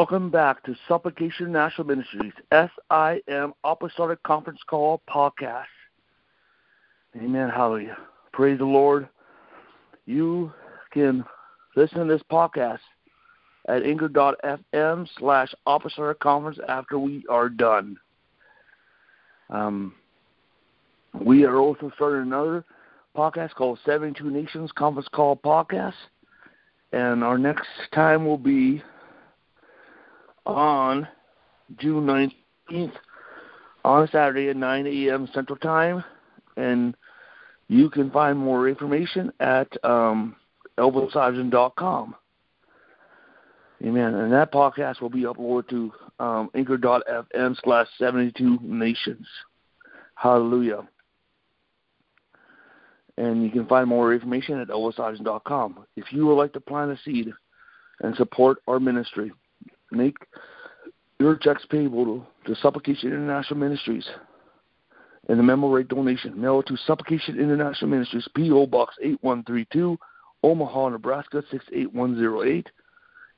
Welcome back to Supplication National Ministries, SIM Apostolic Conference Call Podcast. Amen. Hallelujah. Praise the Lord. You can listen to this podcast at anchor.fm slash apostolic conference after we are done. Um, we are also starting another podcast called 72 Nations Conference Call Podcast. And our next time will be on June 19th on Saturday at 9 a.m. Central Time. And you can find more information at um. Amen. And that podcast will be uploaded to um, anchor.fm slash 72 nations. Hallelujah. And you can find more information at elvisiverson.com. If you would like to plant a seed and support our ministry, make your checks payable to, to Supplication International Ministries and the memo rate donation. Mail to Supplication International Ministries, P.O. Box 8132, Omaha, Nebraska 68108. If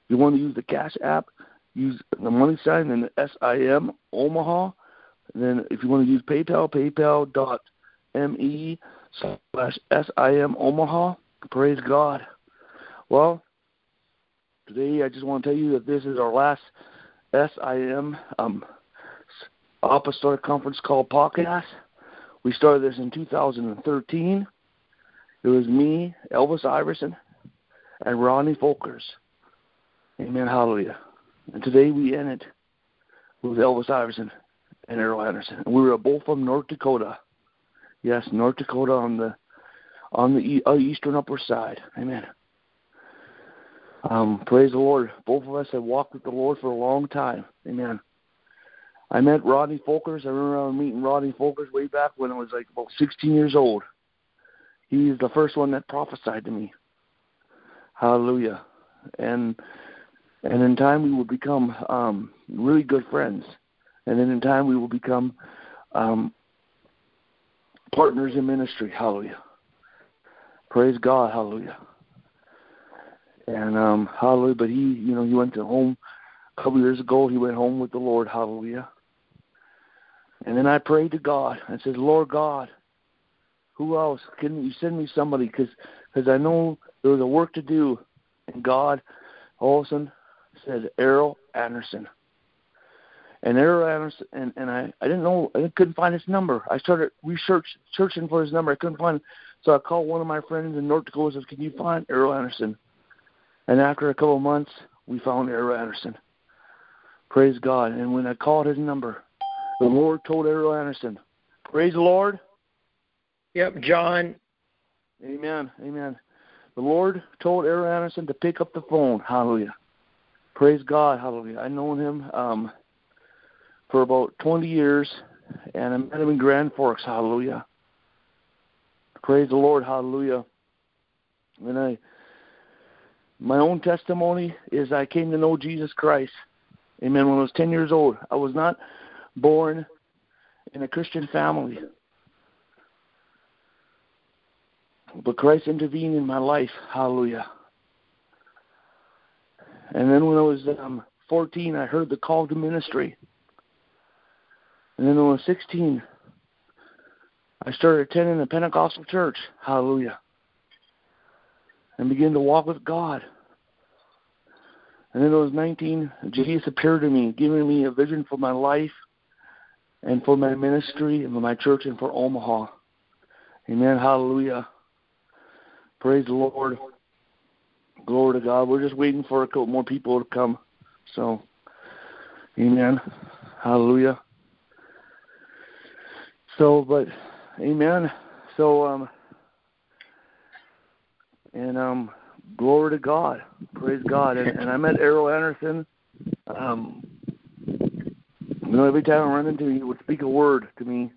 you want to use the Cash App, use the money sign and the SIM Omaha. And then if you want to use PayPal, paypal.me slash SIM Omaha. Praise God. Well, today I just want to tell you that this is our last SIM um, Apostolic Conference Call podcast. We started this in 2013. It was me, Elvis Iverson, and Ronnie Folkers. Amen. Hallelujah. And today we end it with Elvis Iverson and Errol Anderson. And we were both from North Dakota. Yes, North Dakota on the on the uh, eastern upper side. Amen. Um, praise the Lord. Both of us have walked with the Lord for a long time. Amen. I met Rodney Folkers. I remember meeting Rodney Folkers way back when I was like about 16 years old. He's the first one that prophesied to me. Hallelujah. And and in time we will become um, really good friends. And then in time we will become um, partners in ministry. Hallelujah. Praise God. Hallelujah. And um, hallelujah. But he, you know, he went to home a couple years ago. He went home with the Lord. Hallelujah. And then I prayed to God. and said, Lord God, who else? Can you send me somebody? Because cause I know there was a work to do. And God all of a sudden said, Errol Anderson. And Errol Anderson, and, and I, I didn't know, I couldn't find his number. I started research searching for his number. I couldn't find. So I called one of my friends in North Dakota and said, Can you find Errol Anderson? And after a couple of months, we found Errol Anderson. Praise God. And when I called his number, the Lord told Errol Anderson, Praise the Lord. Yep, John. Amen. Amen. The Lord told Errol Anderson to pick up the phone. Hallelujah. Praise God. Hallelujah. I've known him um, for about 20 years, and I met him in Grand Forks. Hallelujah. Praise the Lord. Hallelujah. And I my own testimony is I came to know Jesus Christ. Amen. When I was 10 years old, I was not born in a Christian family. But Christ intervened in my life. Hallelujah. And then when I was um, 14, I heard the call to ministry. And then when I was 16, I started attending a Pentecostal church. Hallelujah and begin to walk with God. And then I was 19, Jesus appeared to me, giving me a vision for my life and for my ministry and for my church and for Omaha. Amen. Hallelujah. Praise the Lord. Glory to God. We're just waiting for a couple more people to come. So, amen. Hallelujah. So, but, amen. So, um, and um, glory to God, praise God. And, and I met Errol Anderson. Um, you know, every time I run into him, he would speak a word to me,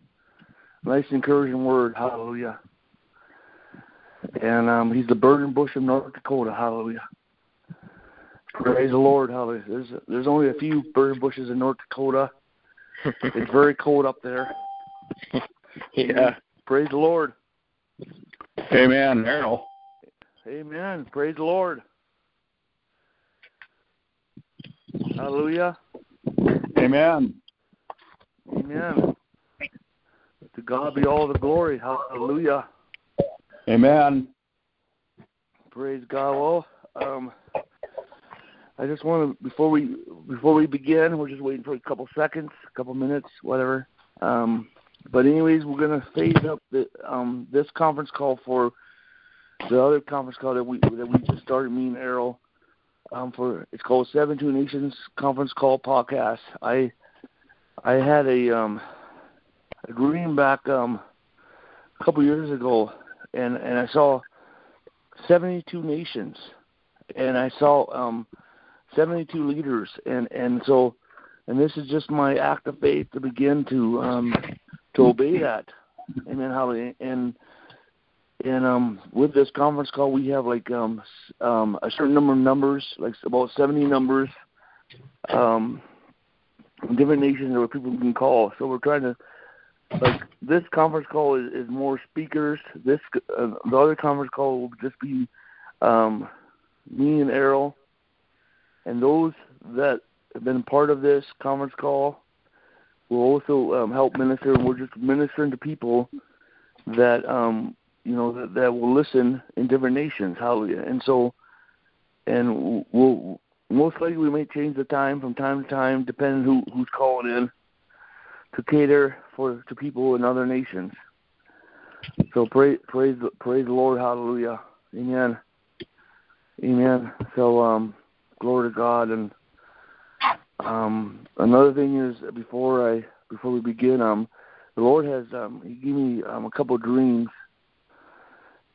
nice encouraging word. Hallelujah. And um, he's the burning bush of North Dakota. Hallelujah. Praise the Lord. Hallelujah. There's there's only a few burning bushes in North Dakota. it's very cold up there. yeah. Praise the Lord. Amen, Errol. Amen. Praise the Lord. Hallelujah. Amen. Amen. To God be all the glory. Hallelujah. Amen. Praise God. Well, um, I just want to before we before we begin, we're just waiting for a couple seconds, a couple minutes, whatever. Um, but anyways, we're gonna phase up the um, this conference call for the other conference call that we that we just started. Me and Errol um, for it's called Seven Two Nations Conference Call Podcast. I I had a um, a dream back um, a couple years ago, and and I saw seventy two nations, and I saw um, seventy two leaders, and and so and this is just my act of faith to begin to um, to obey that. Amen. How and and um, with this conference call, we have like um, um, a certain number of numbers, like about 70 numbers, um, different nations where people can call. So we're trying to, like, this conference call is, is more speakers. This uh, the other conference call will just be um, me and Errol, and those that have been part of this conference call will also um, help minister. We're just ministering to people that um, you know that, that will listen in different nations. Hallelujah. And so, and we'll most likely we may change the time from time to time, depending who who's calling in, to cater for to people in other nations. So praise praise praise the Lord. Hallelujah. Amen. Amen. So um, glory to God. And um, another thing is before I before we begin, um, the Lord has um, He gave me um, a couple of dreams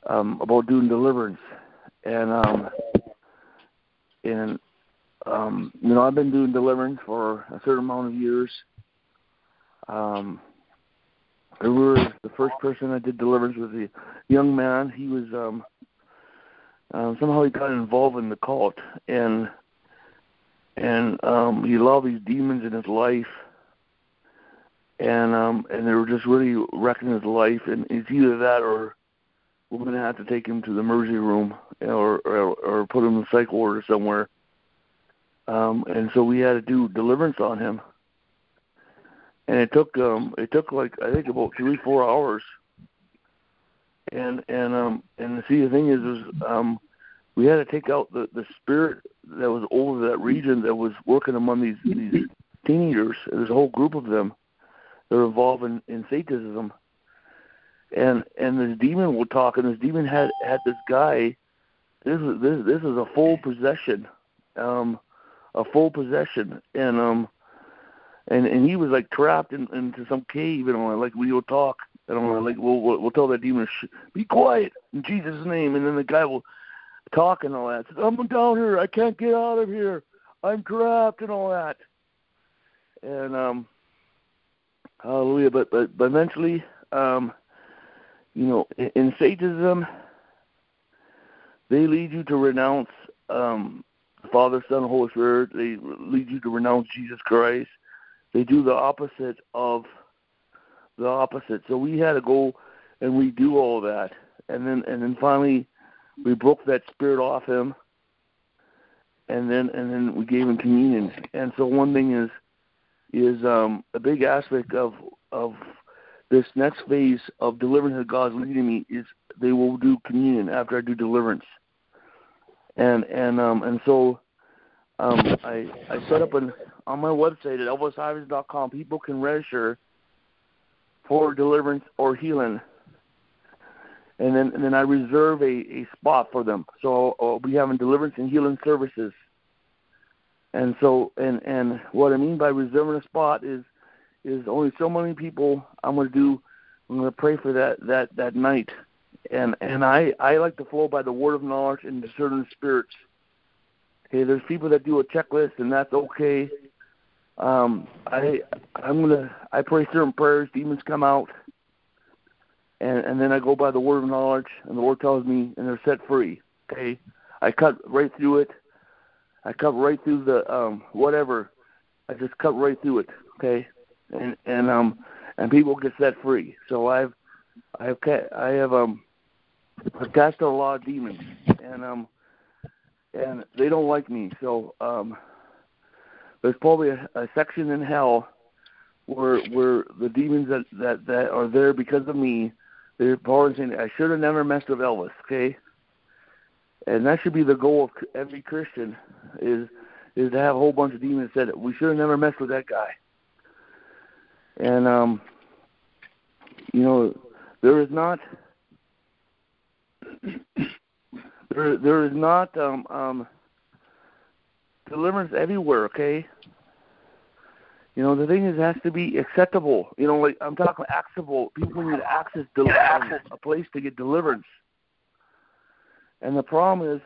um, about doing deliverance, and um, and um, you know I've been doing deliverance for a certain amount of years. Um, I remember the first person I did deliverance was a young man. He was um, um, somehow he got involved in the cult, and and um, he allowed these demons in his life and um and they were just really wrecking his life and it's either that or we're going to have to take him to the emergency room or or, or put him in psych ward or somewhere. Um, and so we had to do deliverance on him, and it took um, it took like I think about three four hours. And and um and see the thing is is um we had to take out the the spirit that was over that region that was working among these these teenagers. There's a whole group of them that are involved in, in Satanism and and this demon will talk, and this demon had had this guy. This is this this is a full possession, um, a full possession, and um, and and he was like trapped in, into some cave, and like we will talk, and I'm like we'll we'll, we'll tell that demon, Shh, be quiet in Jesus' name, and then the guy will talk and all that. Says, I'm down here, I can't get out of here, I'm trapped and all that, and um, hallelujah. But but but eventually, um you know, in Satanism, they lead you to renounce um, Father, Son, Holy Spirit. They lead you to renounce Jesus Christ. They do the opposite of the opposite. So we had to go and we do all that, and then and then finally we broke that spirit off him, and then and then we gave him communion. And so one thing is is um, a big aspect of of this next phase of deliverance that God's leading me is they will do communion after I do deliverance. And and um and so um I I set up an on my website at elvisiverson.com people can register for deliverance or healing. And then and then I reserve a, a spot for them. So I'll, I'll be having deliverance and healing services. And so and and what I mean by reserving a spot is is only so many people I'm going to do. I'm going to pray for that that that night, and and I I like to flow by the word of knowledge and discerning spirits. Okay, there's people that do a checklist, and that's okay. Um, I I'm gonna I pray certain prayers, demons come out, and and then I go by the word of knowledge, and the Lord tells me, and they're set free. Okay, I cut right through it. I cut right through the um whatever. I just cut right through it. Okay, and and um and people get set free. So I've I've ca- I have um I've cast a lot of demons, and um and they don't like me. So um there's probably a, a section in hell where where the demons that that that are there because of me, they're probably saying I should have never messed with Elvis. Okay, and that should be the goal of every Christian is is to have a whole bunch of demons that said we should have never messed with that guy. And um, you know, there is not there there is not um um deliverance everywhere, okay? You know, the thing is, it has to be acceptable. You know, like I'm talking accessible. People need access to a place to get deliverance. And the problem is,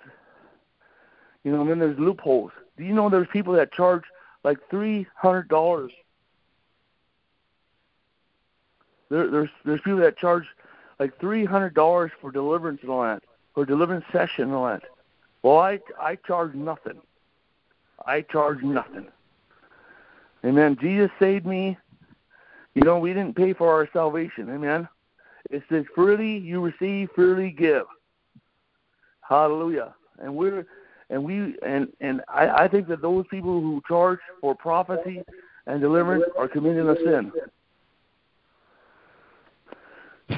you know, then there's loopholes. Do you know there's people that charge like three hundred dollars? There, there's there's people that charge like three hundred dollars for deliverance and all that, for deliverance session and all that. Well, I I charge nothing. I charge nothing. Amen. Jesus saved me. You know, we didn't pay for our salvation. Amen. It says, freely you receive, freely give. Hallelujah. And we're and we and and I, I think that those people who charge for prophecy and deliverance are committing a sin.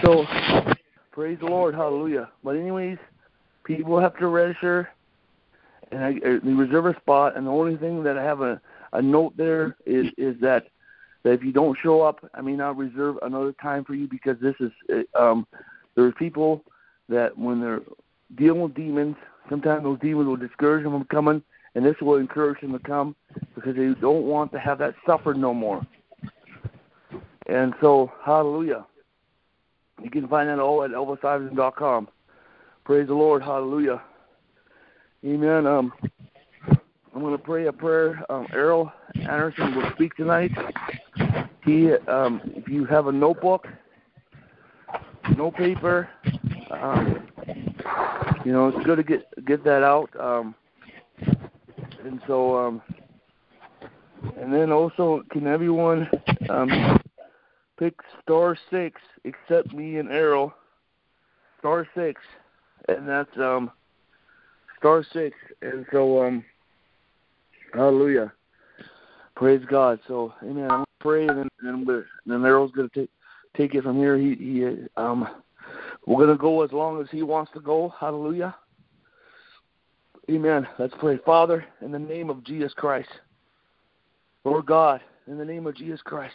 So praise the Lord, hallelujah. But anyways, people have to register and I, I reserve a spot and the only thing that I have a, a note there is is that that if you don't show up, I may not reserve another time for you because this is um there's people that when they're dealing with demons Sometimes those demons will discourage them from coming, and this will encourage them to come because they don't want to have that suffer no more. And so, hallelujah. You can find that all at elvisiverson.com. Praise the Lord. Hallelujah. Amen. Um, I'm going to pray a prayer. Um, Errol Anderson will speak tonight. He, um, if you have a notebook, no paper, um, you know, it's good to get get that out. Um, and so, um, and then also, can everyone um, pick star six except me and Errol? Star six, and that's um, star six. And so, um, hallelujah, praise God. So, amen. I'm gonna pray, and then and then, Errol's gonna take take it from here. He he um we're to go as long as He wants to go. Hallelujah. Amen. Let's pray. Father, in the name of Jesus Christ, Lord God, in the name of Jesus Christ.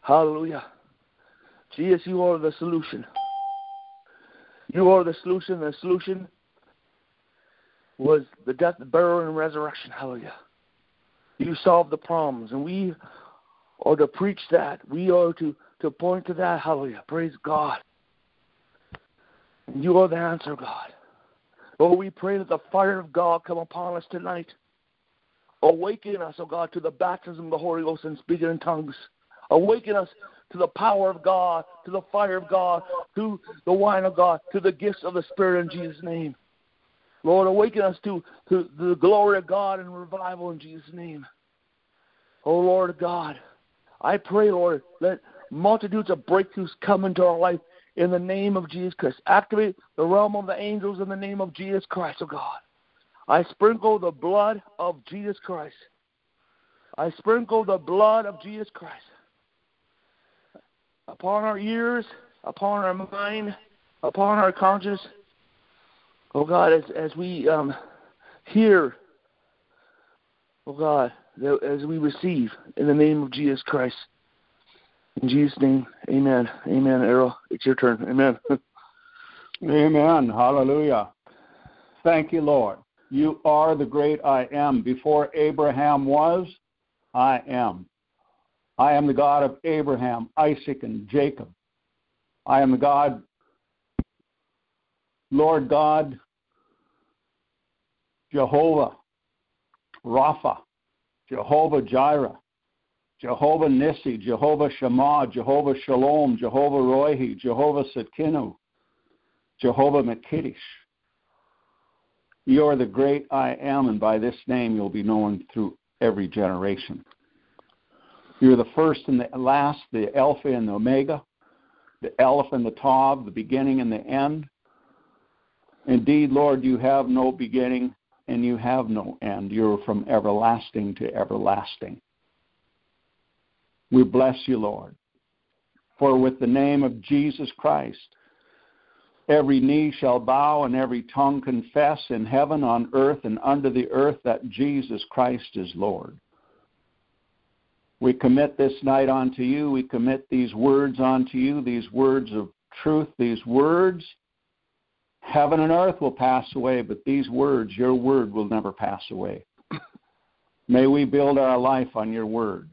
Hallelujah. Jesus, you are the solution. You are the solution. The solution was the death, burial, and resurrection. Hallelujah. You solved the problems, and we are to preach that. We are to to point to that. Hallelujah. Praise God. You are the answer, God. Oh, we pray that the fire of God come upon us tonight. Awaken us, oh God, to the baptism of the Holy Ghost and speaking in tongues. Awaken us to the power of God, to the fire of God, to the wine of God, to the gifts of the Spirit in Jesus' name. Lord, awaken us to, to the glory of God and revival in Jesus' name. Oh Lord God, I pray, Lord, let multitudes of breakthroughs come into our life in the name of Jesus Christ. Activate the realm of the angels in the name of Jesus Christ, oh God. I sprinkle the blood of Jesus Christ. I sprinkle the blood of Jesus Christ upon our ears, upon our mind, upon our conscience. Oh God, as as we um, hear, oh God, as we receive in the name of Jesus Christ. In Jesus' name, amen. Amen, Errol. It's your turn. Amen. amen. Hallelujah. Thank you, Lord. You are the great I am. Before Abraham was, I am. I am the God of Abraham, Isaac, and Jacob. I am the God, Lord God, Jehovah, Rapha, Jehovah Jireh, Jehovah Nissi, Jehovah Shammah, Jehovah Shalom, Jehovah Rohi, Jehovah Tsidkenu, Jehovah Makiddish. You are the great I am, and by this name you'll be known through every generation. You're the first and the last, the Alpha and the Omega, the Aleph and the Tav, the beginning and the end. Indeed, Lord, you have no beginning and you have no end. You're from everlasting to everlasting. We bless you, Lord. For with the name of Jesus Christ, every knee shall bow and every tongue confess in heaven, on earth, and under the earth that Jesus Christ is Lord. We commit this night unto you. We commit these words unto you, these words of truth, these words. Heaven and earth will pass away, but these words, your word, will never pass away. May we build our life on your word.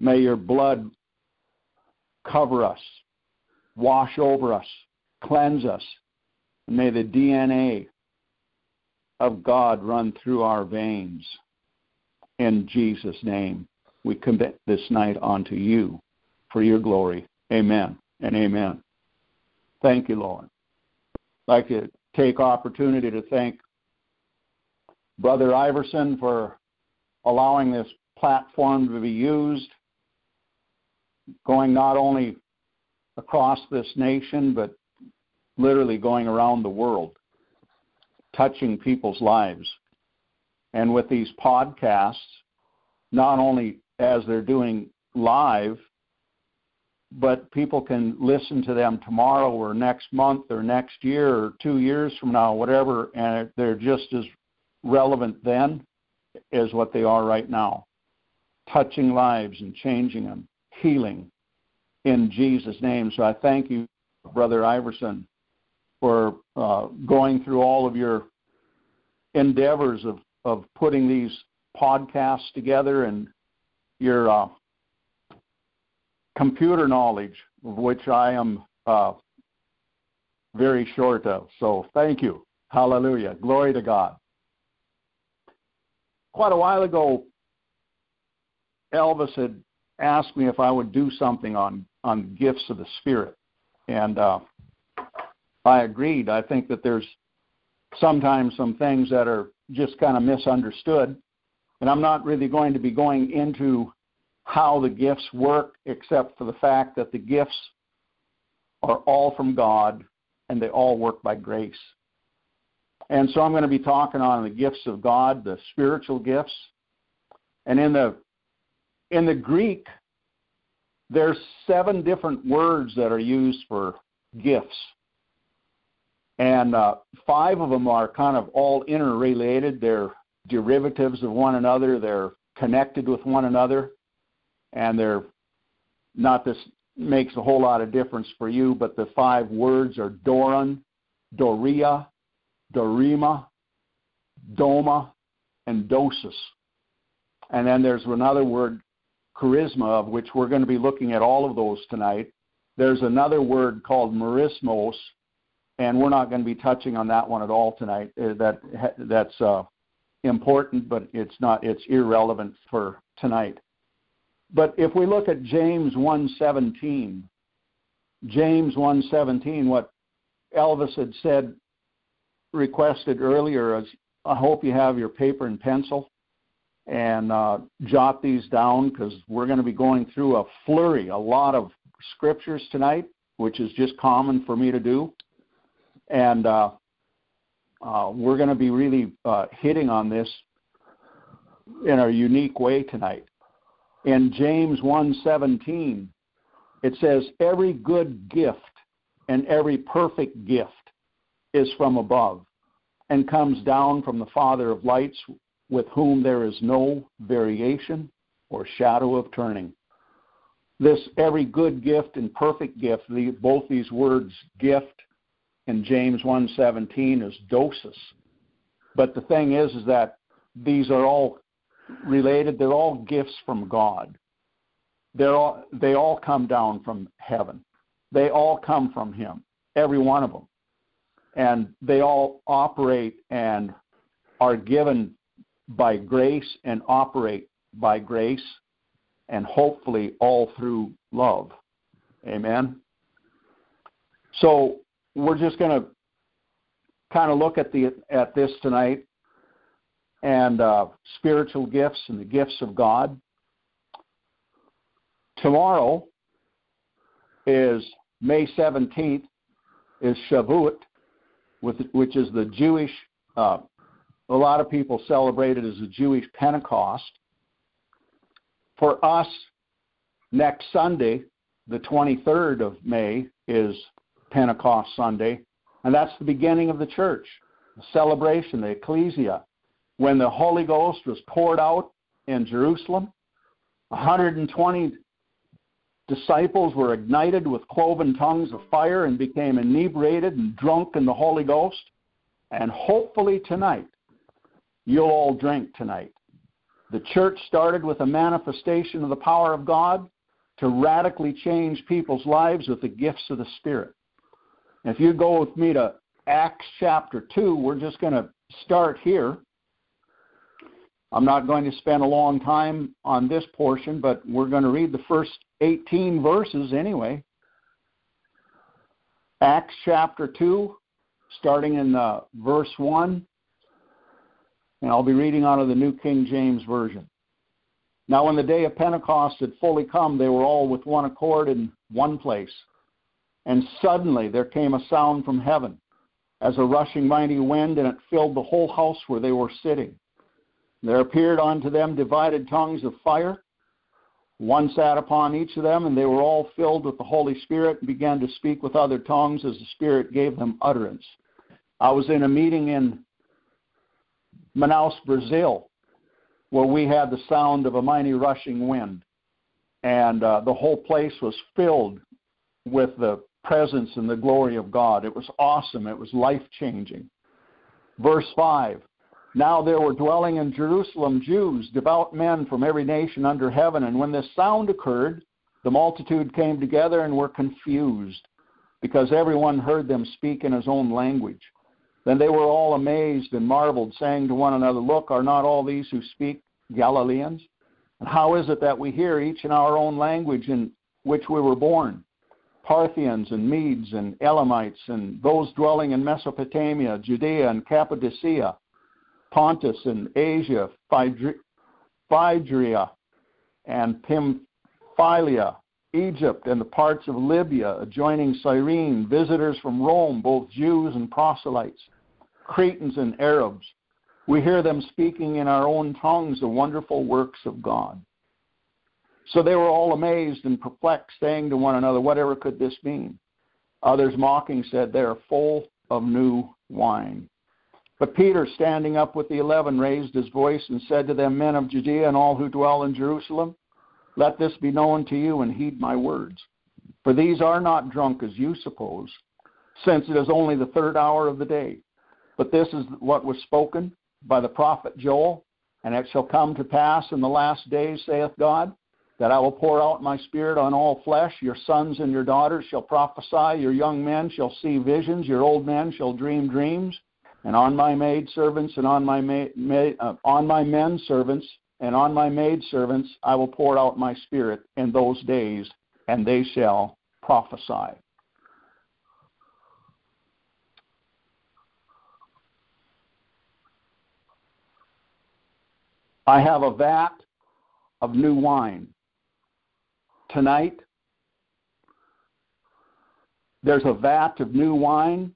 May your blood cover us, wash over us, cleanse us. May the DNA of God run through our veins. In Jesus' name, we commit this night unto you for your glory. Amen and amen. Thank you, Lord. I'd like to take opportunity to thank Brother Iverson for allowing this platform to be used, going not only across this nation, but literally going around the world, touching people's lives. And with these podcasts, not only as they're doing live, but people can listen to them tomorrow or next month or next year or two years from now, whatever, and they're just as relevant then as what they are right now. Touching lives and changing them, healing in Jesus' name. So I thank you, Brother Iverson, for uh, going through all of your endeavors of of putting these podcasts together and your uh, computer knowledge, of which I am uh, very short of. So thank you. Hallelujah. Glory to God. Quite a while ago, Elvis had asked me if I would do something on, on gifts of the Spirit. And uh, I agreed. I think that there's sometimes some things that are just kind of misunderstood. And I'm not really going to be going into how the gifts work, except for the fact that the gifts are all from God and they all work by grace. And so I'm going to be talking on the gifts of God, the spiritual gifts. And in the in the Greek, there's seven different words that are used for gifts and uh, five of them are kind of all interrelated. They're derivatives of one another. They're connected with one another, and they're not this makes a whole lot of difference for you, but the five words are Doron, Dorea, Dorema, Doma, and Dosis. And then there's another word, charisma, of which we're going to be looking at all of those tonight. There's another word called merismos, and we're not going to be touching on that one at all tonight. Uh, that that's uh, important, but it's not. It's irrelevant for tonight. But if we look at James 1:17, James 1:17, what Elvis had said, requested earlier is, I hope you have your paper and pencil and uh, jot these down because we're going to be going through a flurry, a lot of scriptures tonight, which is just common for me to do and uh, uh, we're going to be really uh, hitting on this in a unique way tonight. In James 1:17, it says, "Every good gift and every perfect gift is from above, and comes down from the Father of lights, with whom there is no variation or shadow of turning." This every good gift and perfect gift, both these words, gift in James 1:17 is dosis. But the thing is is that these are all related, they're all gifts from God. They're all, they all come down from heaven. They all come from him, every one of them. And they all operate and are given by grace and operate by grace and hopefully all through love. Amen. So we're just going to kind of look at the at this tonight and uh, spiritual gifts and the gifts of God. Tomorrow is May 17th is Shavuot, with, which is the Jewish uh, a lot of people celebrate it as a Jewish Pentecost. For us, next Sunday, the 23rd of May, is Pentecost Sunday, and that's the beginning of the church, the celebration, the ecclesia, when the Holy Ghost was poured out in Jerusalem. 120 disciples were ignited with cloven tongues of fire and became inebriated and drunk in the Holy Ghost. And hopefully tonight, you'll all drink tonight. The church started with a manifestation of the power of God to radically change people's lives with the gifts of the Spirit. If you go with me to Acts chapter 2, we're just going to start here. I'm not going to spend a long time on this portion, but we're going to read the first 18 verses anyway. Acts chapter 2, starting in uh, verse 1, and I'll be reading out of the New King James Version. Now, when the day of Pentecost had fully come, they were all with one accord in one place. And suddenly there came a sound from heaven, as a rushing mighty wind, and it filled the whole house where they were sitting. There appeared unto them divided tongues of fire. One sat upon each of them, and they were all filled with the Holy Spirit and began to speak with other tongues as the Spirit gave them utterance. I was in a meeting in Manaus, Brazil, where we had the sound of a mighty rushing wind. And uh, the whole place was filled with the presence and the glory of God. It was awesome. It was life changing. Verse 5 Now there were dwelling in Jerusalem Jews, devout men from every nation under heaven. And when this sound occurred, the multitude came together and were confused, because everyone heard them speak in his own language. Then they were all amazed and marveled, saying to one another, Look, are not all these who speak Galileans? And how is it that we hear each in our own language in which we were born? Parthians and Medes and Elamites and those dwelling in Mesopotamia, Judea and Cappadocia, Pontus and Asia, Phrygia and Pamphylia, Egypt and the parts of Libya adjoining Cyrene, visitors from Rome, both Jews and proselytes Cretans and Arabs. We hear them speaking in our own tongues the wonderful works of God. So they were all amazed and perplexed, saying to one another, Whatever could this mean? Others mocking said, They are full of new wine. But Peter, standing up with the eleven, raised his voice and said to them, Men of Judea and all who dwell in Jerusalem, let this be known to you and heed my words. For these are not drunk as you suppose, since it is only the third hour of the day. But this is what was spoken by the prophet Joel. And it shall come to pass in the last days, saith God, that I will pour out my spirit on all flesh. Your sons and your daughters shall prophesy. Your young men shall see visions. Your old men shall dream dreams. And on my maid servants and on my ma- ma- uh, on my men servants and on my maid servants I will pour out my spirit in those days, and they shall prophesy. I have a vat of new wine. Tonight, there's a vat of new wine,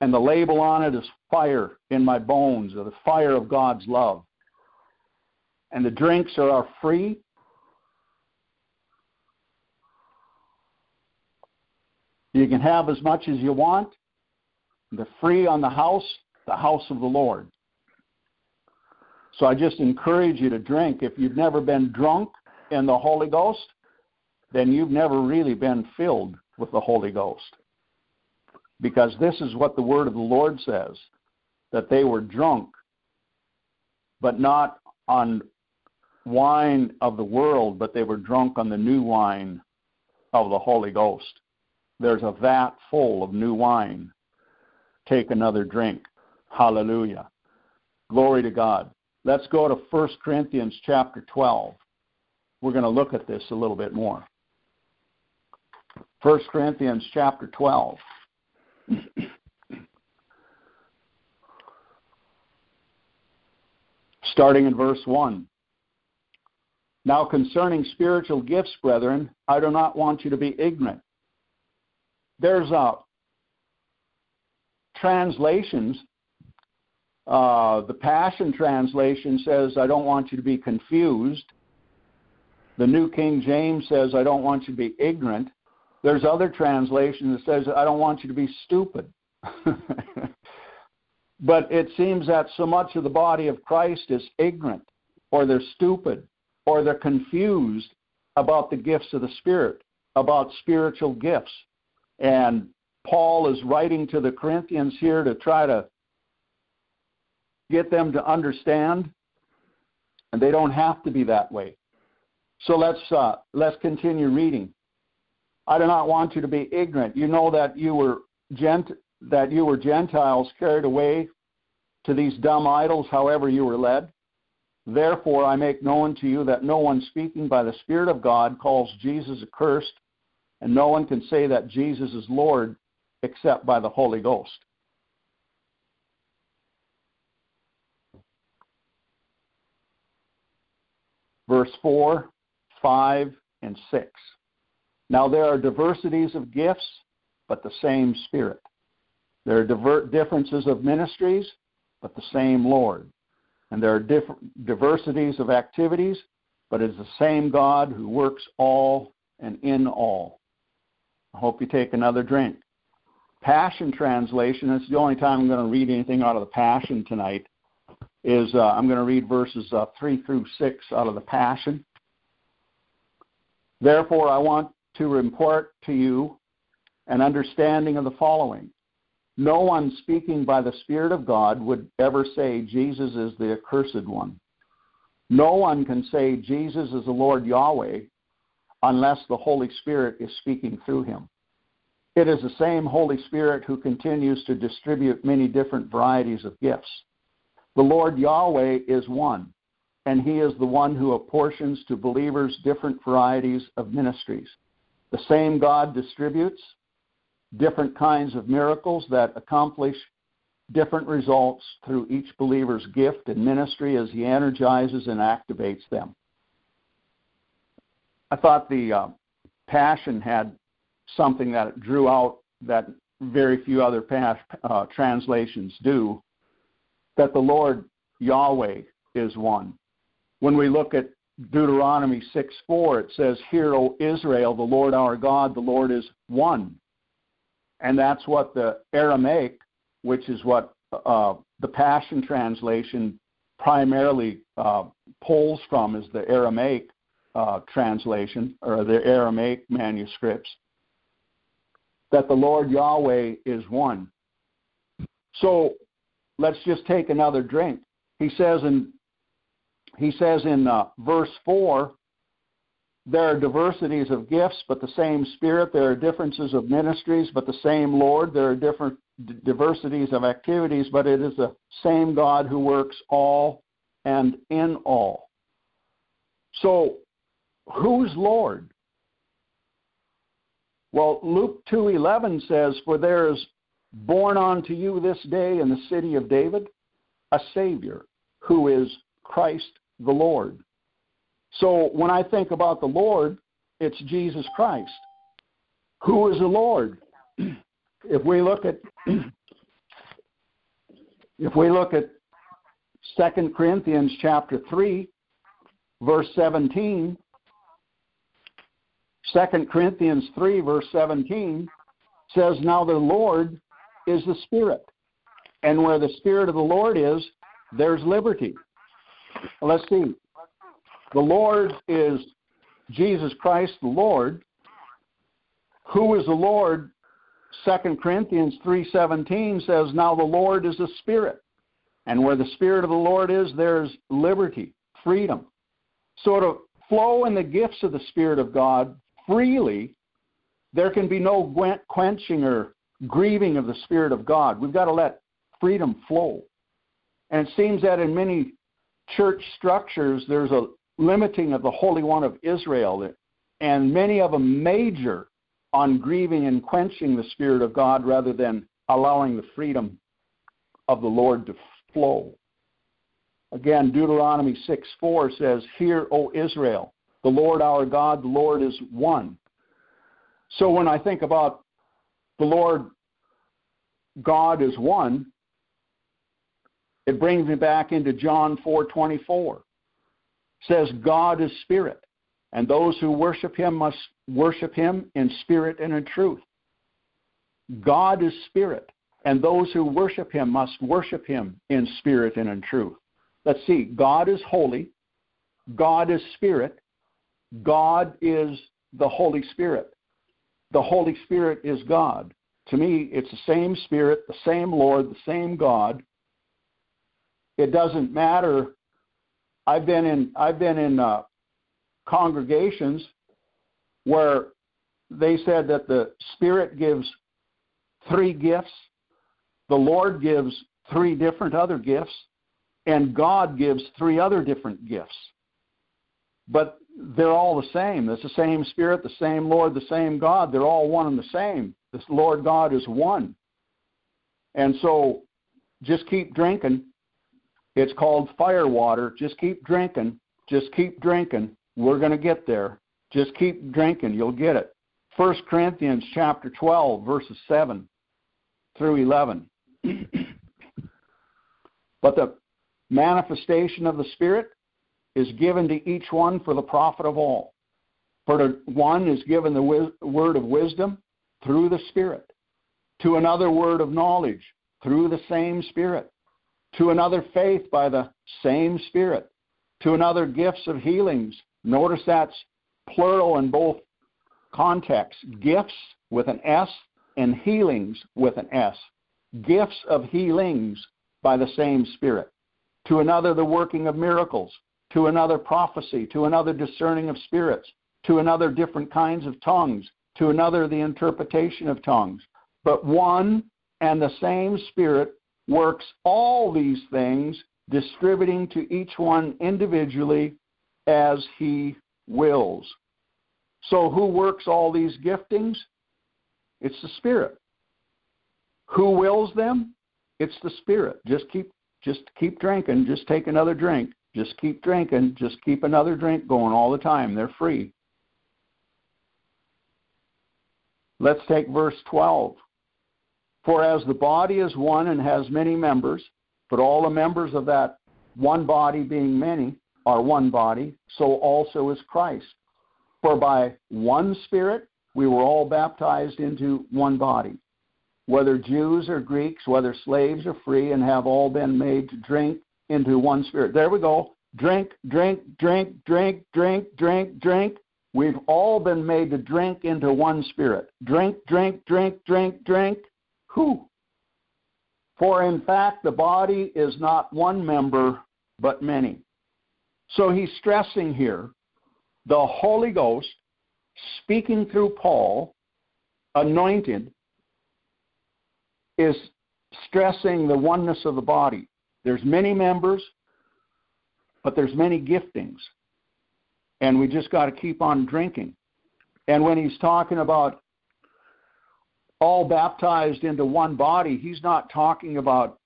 and the label on it is fire in my bones, or the fire of God's love. And the drinks are free. You can have as much as you want. They're free on the house, the house of the Lord. So I just encourage you to drink. If you've never been drunk in the Holy Ghost, then you've never really been filled with the Holy Ghost. Because this is what the word of the Lord says that they were drunk, but not on wine of the world, but they were drunk on the new wine of the Holy Ghost. There's a vat full of new wine. Take another drink. Hallelujah. Glory to God. Let's go to 1 Corinthians chapter 12. We're going to look at this a little bit more. 1 Corinthians chapter 12. Starting in verse 1. Now, concerning spiritual gifts, brethren, I do not want you to be ignorant. There's a translations, uh, the Passion Translation says, I don't want you to be confused. The New King James says, I don't want you to be ignorant. There's other translations that says, I don't want you to be stupid. but it seems that so much of the body of Christ is ignorant, or they're stupid, or they're confused about the gifts of the Spirit, about spiritual gifts. And Paul is writing to the Corinthians here to try to get them to understand, and they don't have to be that way. So let's uh, let's continue reading. I do not want you to be ignorant. You know that you were gent that you were Gentiles carried away to these dumb idols, however you were led. Therefore, I make known to you that no one speaking by the Spirit of God calls Jesus accursed, and no one can say that Jesus is Lord except by the Holy Ghost. Verse 4, 5, and 6. Now there are diversities of gifts, but the same Spirit. There are diver- differences of ministries, but the same Lord. And there are diff- diversities of activities, but it is the same God who works all and in all. I hope you take another drink. Passion Translation, is the only time I'm going to read anything out of the Passion tonight, is uh, I'm going to read verses uh, 3 through 6 out of the Passion. Therefore, I want to report to you an understanding of the following. No one speaking by the Spirit of God would ever say Jesus is the accursed one. No one can say Jesus is the Lord Yahweh unless the Holy Spirit is speaking through him. It is the same Holy Spirit who continues to distribute many different varieties of gifts. The Lord Yahweh is one, and He is the one who apportions to believers different varieties of ministries. The same God distributes different kinds of miracles that accomplish different results through each believer's gift and ministry as he energizes and activates them. I thought the uh, Passion had something that drew out that very few other past, uh, translations do that the Lord Yahweh is one. When we look at Deuteronomy 6 4, it says, Hear, O Israel, the Lord our God, the Lord is one. And that's what the Aramaic, which is what uh, the Passion Translation primarily uh, pulls from, is the Aramaic uh, translation or the Aramaic manuscripts, that the Lord Yahweh is one. So let's just take another drink. He says in he says in uh, verse 4 there are diversities of gifts, but the same Spirit. There are differences of ministries, but the same Lord. There are different d- diversities of activities, but it is the same God who works all and in all. So, who's Lord? Well, Luke 2:11 says, "For there is born unto you this day in the city of David a Savior, who is Christ the Lord." So when I think about the Lord, it's Jesus Christ. Who is the Lord? If we look at if we look at 2 Corinthians chapter 3 verse 17 2 Corinthians 3 verse 17 says now the Lord is the spirit and where the spirit of the Lord is there's liberty. Let's see. The Lord is Jesus Christ, the Lord. Who is the Lord? 2 Corinthians 3:17 says, "Now the Lord is the Spirit, and where the Spirit of the Lord is, there's liberty, freedom." So to flow in the gifts of the Spirit of God freely, there can be no quenching or grieving of the Spirit of God. We've got to let freedom flow. And it seems that in many church structures, there's a limiting of the Holy One of Israel, and many of them major on grieving and quenching the Spirit of God rather than allowing the freedom of the Lord to flow. Again, Deuteronomy 6 4 says, Hear, O Israel, the Lord our God, the Lord is one. So when I think about the Lord God is one, it brings me back into John 4:24. Says God is spirit, and those who worship him must worship him in spirit and in truth. God is spirit, and those who worship him must worship him in spirit and in truth. Let's see. God is holy. God is spirit. God is the Holy Spirit. The Holy Spirit is God. To me, it's the same Spirit, the same Lord, the same God. It doesn't matter. I've been in I've been in uh, congregations where they said that the Spirit gives three gifts, the Lord gives three different other gifts, and God gives three other different gifts. But they're all the same. It's the same Spirit, the same Lord, the same God. They're all one and the same. This Lord God is one. And so just keep drinking. It's called fire water. Just keep drinking. Just keep drinking. We're going to get there. Just keep drinking. You'll get it. 1 Corinthians chapter 12, verses 7 through 11. but the manifestation of the Spirit is given to each one for the profit of all. For to one is given the word of wisdom through the Spirit, to another word of knowledge through the same Spirit, to another faith by the same Spirit, to another gifts of healings. Notice that's plural in both contexts gifts with an S and healings with an S. Gifts of healings by the same Spirit. To another, the working of miracles to another prophecy, to another discerning of spirits, to another different kinds of tongues, to another the interpretation of tongues. But one and the same Spirit works all these things, distributing to each one individually as he wills. So, who works all these giftings? It's the Spirit. Who wills them? It's the Spirit. Just keep just keep drinking. Just take another drink. Just keep drinking. Just keep another drink going all the time. They're free. Let's take verse 12. For as the body is one and has many members, but all the members of that one body being many are one body, so also is Christ. For by one Spirit we were all baptized into one body, whether Jews or Greeks, whether slaves or free, and have all been made to drink into one spirit. There we go. Drink, drink, drink, drink, drink, drink, drink. We've all been made to drink into one spirit. Drink, drink, drink, drink, drink. Who? For in fact, the body is not one member, but many. So he's stressing here the Holy Ghost speaking through Paul, anointed, is stressing the oneness of the body. There's many members, but there's many giftings. And we just got to keep on drinking. And when he's talking about all baptized into one body, he's not talking about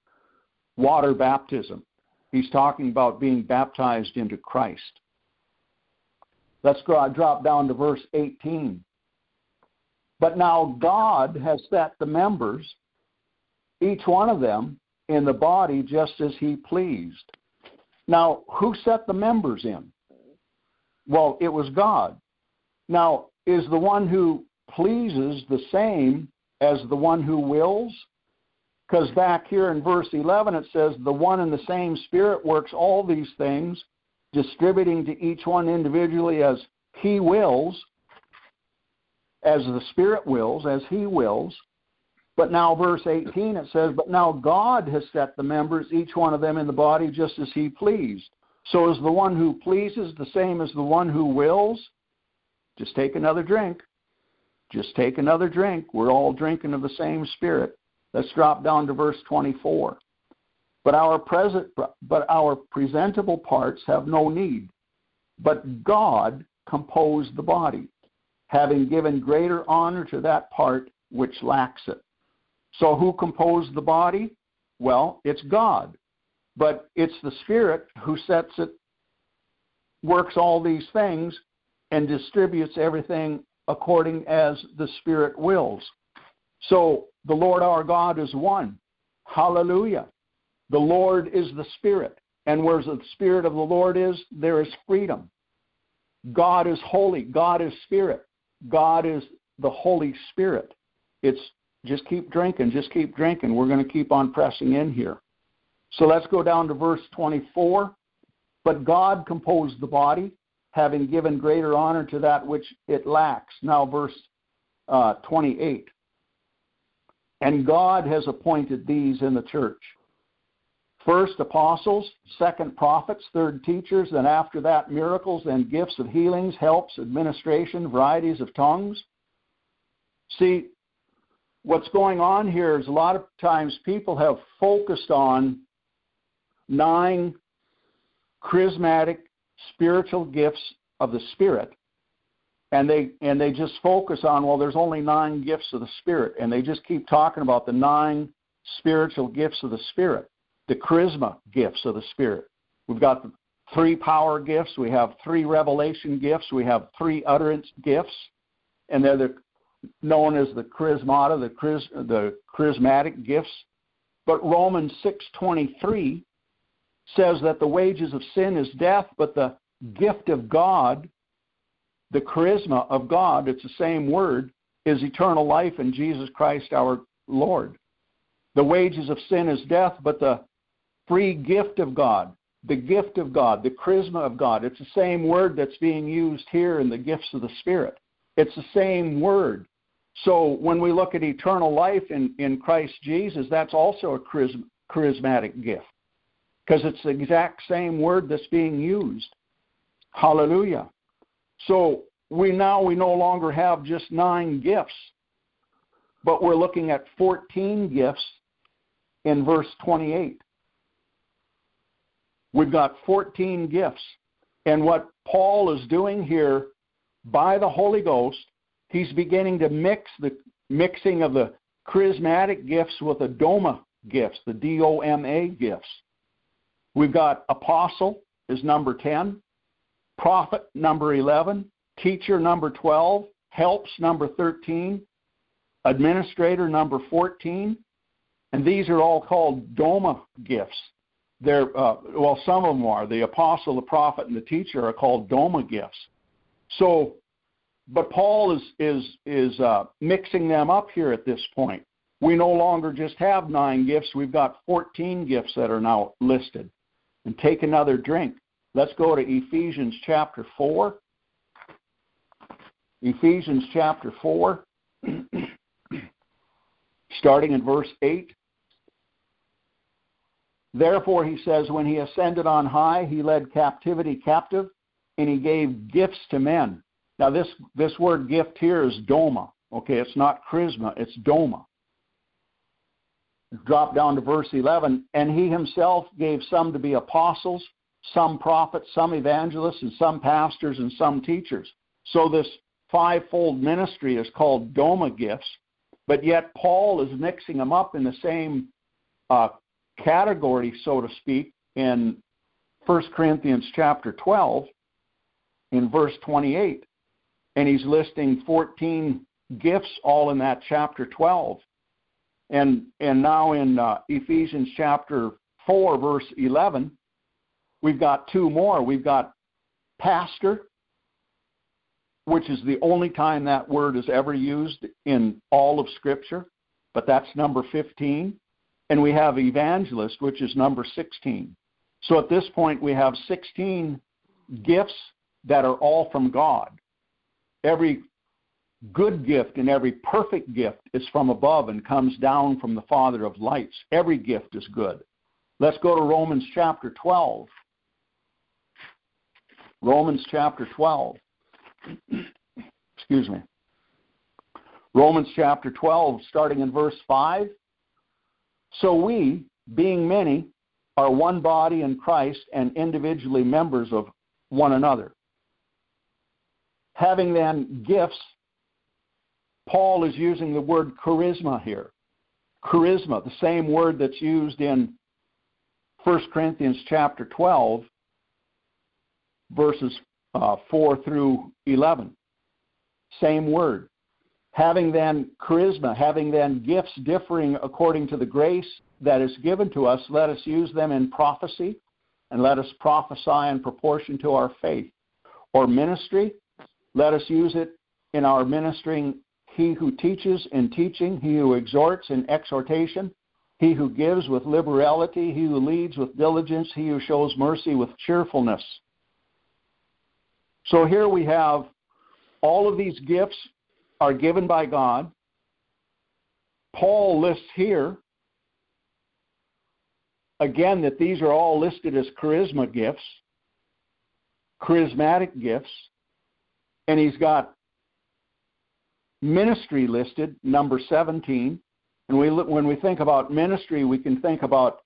water baptism. He's talking about being baptized into Christ. Let's go, drop down to verse 18. But now God has set the members, each one of them, in the body just as he pleased. Now, who set the members in? Well, it was God. Now, is the one who pleases the same as the one who wills? Because back here in verse 11 it says, The one and the same Spirit works all these things, distributing to each one individually as he wills, as the Spirit wills, as he wills. But now, verse 18, it says, But now God has set the members, each one of them in the body, just as he pleased. So is the one who pleases the same as the one who wills? Just take another drink. Just take another drink. We're all drinking of the same spirit. Let's drop down to verse 24. But our present but our presentable parts have no need. But God composed the body, having given greater honor to that part which lacks it so who composed the body? Well, it's God. But it's the Spirit who sets it, works all these things, and distributes everything according as the Spirit wills. So the Lord our God is one. Hallelujah. The Lord is the Spirit. And where the Spirit of the Lord is, there is freedom. God is holy. God is Spirit. God is the Holy Spirit. It's just keep drinking, just keep drinking. We're going to keep on pressing in here. So let's go down to verse 24. But God composed the body, having given greater honor to that which it lacks. Now, verse uh, 28. And God has appointed these in the church first apostles, second prophets, third teachers, and after that miracles and gifts of healings, helps, administration, varieties of tongues. See, what's going on here is a lot of times people have focused on nine charismatic spiritual gifts of the spirit and they and they just focus on well there's only nine gifts of the spirit and they just keep talking about the nine spiritual gifts of the spirit the charisma gifts of the spirit. We've got three power gifts we have three revelation gifts we have three utterance gifts and they're the, known as the charismata the, chris, the charismatic gifts. But romans 6.23 says that the wages of sin is death, but the gift of God, the charisma of God, it's the same word, is eternal life in Jesus Christ our Lord. The wages of sin is death, but the free gift of God, the gift of God, the charisma of God, it's the same word that's being used here in the gifts of the Spirit. It's the same word. So when we look at eternal life in, in Christ Jesus, that's also a charism, charismatic gift because it's the exact same word that's being used. Hallelujah. So we now we no longer have just nine gifts, but we're looking at 14 gifts in verse 28. We've got 14 gifts. And what Paul is doing here by the Holy Ghost, he's beginning to mix the mixing of the charismatic gifts with the Doma gifts, the D O M A gifts. We've got apostle is number 10, prophet number 11, teacher number 12, helps number 13, administrator number 14, and these are all called Doma gifts. They're, uh, well, some of them are. The apostle, the prophet, and the teacher are called Doma gifts. So, but Paul is is is uh, mixing them up here at this point. We no longer just have nine gifts; we've got 14 gifts that are now listed and take another drink. Let's go to Ephesians chapter 4. Ephesians chapter 4, starting in verse 8. Therefore, he says, when he ascended on high, he led captivity captive, and he gave gifts to men. Now, this, this word gift here is doma. Okay, it's not charisma, it's doma drop down to verse 11. And he himself gave some to be apostles, some prophets, some evangelists, and some pastors, and some teachers. So this fivefold ministry is called Doma gifts, but yet Paul is mixing them up in the same uh, category, so to speak, in 1 Corinthians chapter 12, in verse 28. And he's listing 14 gifts all in that chapter 12. And, and now in uh, Ephesians chapter 4, verse 11, we've got two more. We've got pastor, which is the only time that word is ever used in all of Scripture, but that's number 15. And we have evangelist, which is number 16. So at this point, we have 16 gifts that are all from God. Every good gift and every perfect gift is from above and comes down from the Father of lights. Every gift is good. Let's go to Romans chapter 12. Romans chapter 12. Excuse me. Romans chapter 12, starting in verse 5. So we, being many, are one body in Christ and individually members of one another. Having then gifts Paul is using the word charisma here. Charisma, the same word that's used in 1 Corinthians chapter 12, verses uh, 4 through 11. Same word. Having then charisma, having then gifts differing according to the grace that is given to us, let us use them in prophecy and let us prophesy in proportion to our faith. Or ministry, let us use it in our ministering he who teaches in teaching, he who exhorts in exhortation, he who gives with liberality, he who leads with diligence, he who shows mercy with cheerfulness. So here we have all of these gifts are given by God. Paul lists here again that these are all listed as charisma gifts, charismatic gifts, and he's got ministry listed, number 17. And we, when we think about ministry, we can think about,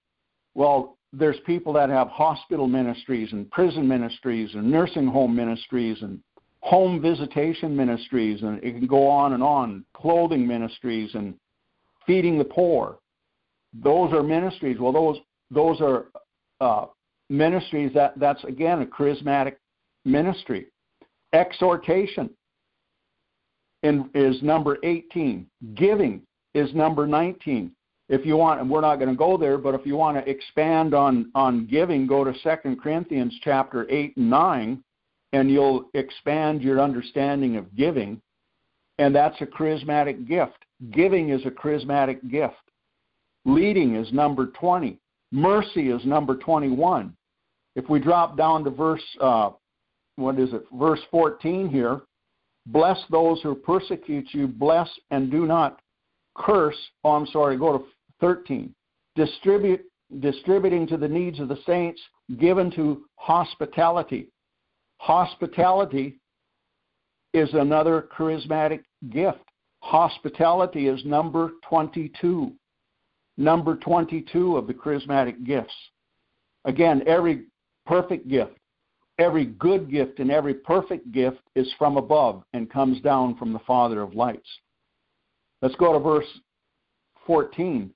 well, there's people that have hospital ministries and prison ministries and nursing home ministries and home visitation ministries, and it can go on and on, clothing ministries and feeding the poor. Those are ministries. Well, those those are uh, ministries that that's again a charismatic ministry. Exhortation in, is number 18. Giving is number 19. If you want, and we're not going to go there, but if you want to expand on on giving, go to Second Corinthians chapter 8 and 9 and you'll expand your understanding of giving, and that's a charismatic gift. Giving is a charismatic gift. Leading is number 20. Mercy is number 21. If we drop down to verse, uh, what is it, verse 14 here, bless those who persecute you, bless and do not curse. Oh, I'm sorry, go to 13. Distribute, distributing to the needs of the saints, given to hospitality. Hospitality is another charismatic gift. Hospitality is number 22. Number 22 of the charismatic gifts. Again, every perfect gift, every good gift, and every perfect gift is from above and comes down from the Father of lights. Let's go to verse 14,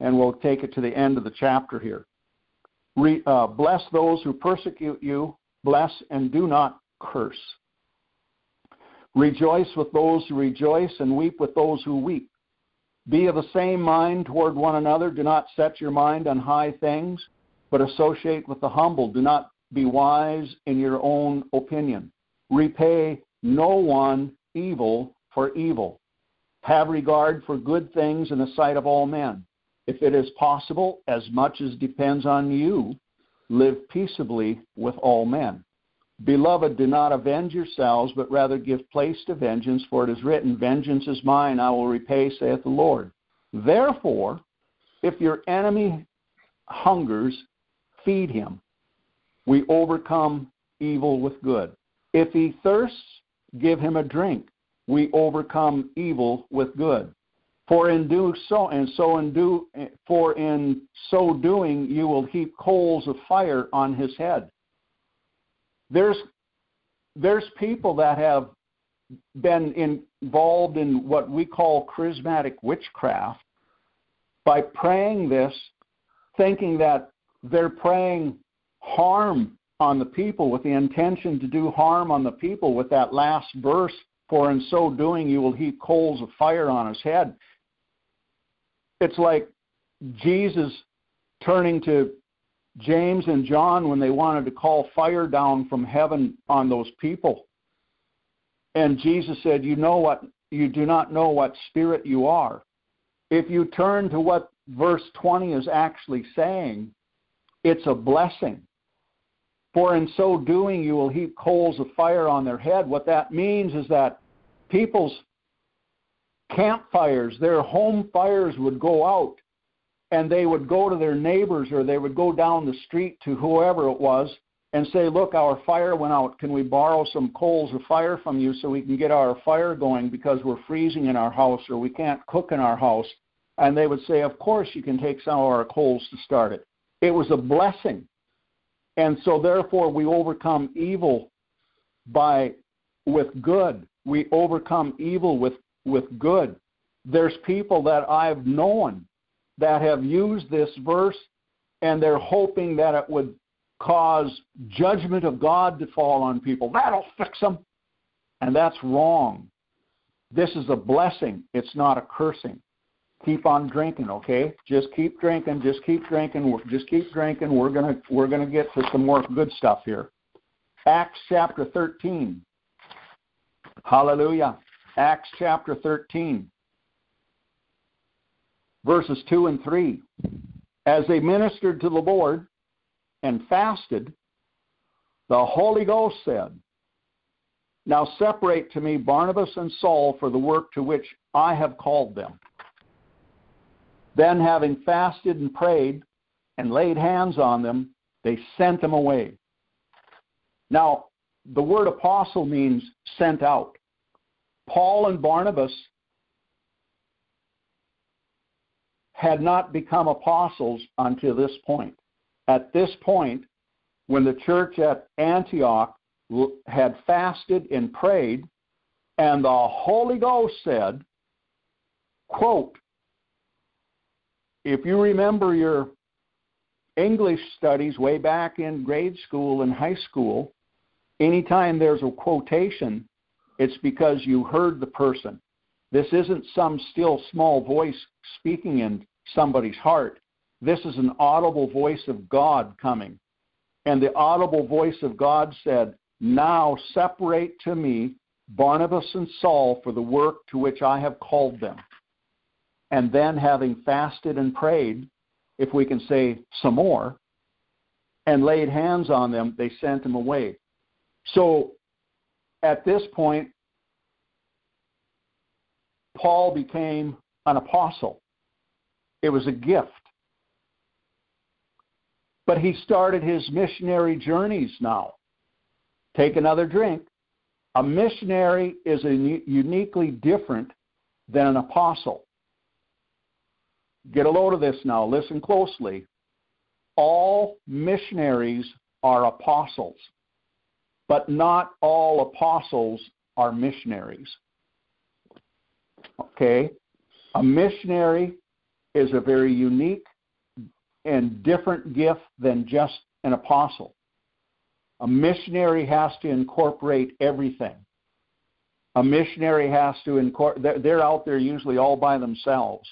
and we'll take it to the end of the chapter here. Re, uh, bless those who persecute you, bless and do not curse. Rejoice with those who rejoice and weep with those who weep. Be of the same mind toward one another. Do not set your mind on high things, but associate with the humble. Do not be wise in your own opinion. Repay no one evil for evil. Have regard for good things in the sight of all men. If it is possible, as much as depends on you, live peaceably with all men. Beloved, do not avenge yourselves, but rather give place to vengeance, for it is written, Vengeance is mine, I will repay, saith the Lord. Therefore, if your enemy hungers, feed him. We overcome evil with good. If he thirsts, give him a drink. We overcome evil with good. For in do so and so in do for in so doing you will heap coals of fire on his head. There's there's people that have been involved in what we call charismatic witchcraft by praying this, thinking that they're praying harm on the people with the intention to do harm on the people with that last verse, for in so doing you will heap coals of fire on his head it's like Jesus turning to James and John when they wanted to call fire down from heaven on those people. And Jesus said, You know what you do not know what spirit you are. If you turn to what verse 20 is actually saying, it's a blessing. For in so doing, you will heap coals of fire on their head. What that means is that people's campfires, their home fires would go out and they would go to their neighbors or they would go down the street to whoever it was and say, Look, our fire went out. Can we borrow some coals of fire from you so we can get our fire going because we're freezing in our house or we can't cook in our house? And they would say, Of course, you can take some of our coals to start it. It was a blessing. And so, therefore, we overcome evil by with good. We overcome evil with with good. There's people that I've known that have used this verse and they're hoping that it would cause judgment of God to fall on people. That'll fix them. And that's wrong. This is a blessing, it's not a cursing. Keep on drinking, okay? Just keep drinking, just keep drinking, just keep drinking. We're to we're to get to some more good stuff here. Acts chapter 13. Hallelujah. Acts chapter 13 verses 2 and 3. As they ministered to the Lord and fasted, the Holy Ghost said, Now separate to me Barnabas and Saul for the work to which I have called them. Then, having fasted and prayed and laid hands on them, they sent them away. Now, the word apostle means sent out. Paul and Barnabas had not become apostles until this point. At this point, when the church at Antioch had fasted and prayed, and the Holy Ghost said, quote, if you remember your English studies way back in grade school and high school, anytime there's a quotation, it's because you heard the person. This isn't some still small voice speaking in somebody's heart. This is an audible voice of God coming. And the audible voice of God said, Now separate to me Barnabas and Saul for the work to which I have called them. And then, having fasted and prayed, if we can say some more, and laid hands on them, they sent them away. So at this point, Paul became an apostle. It was a gift. But he started his missionary journeys now. Take another drink. A missionary is a uniquely different than an apostle. Get a load of this now. Listen closely. All missionaries are apostles, but not all apostles are missionaries. Okay? A missionary is a very unique and different gift than just an apostle. A missionary has to incorporate everything. A missionary has to incorporate, they're out there usually all by themselves.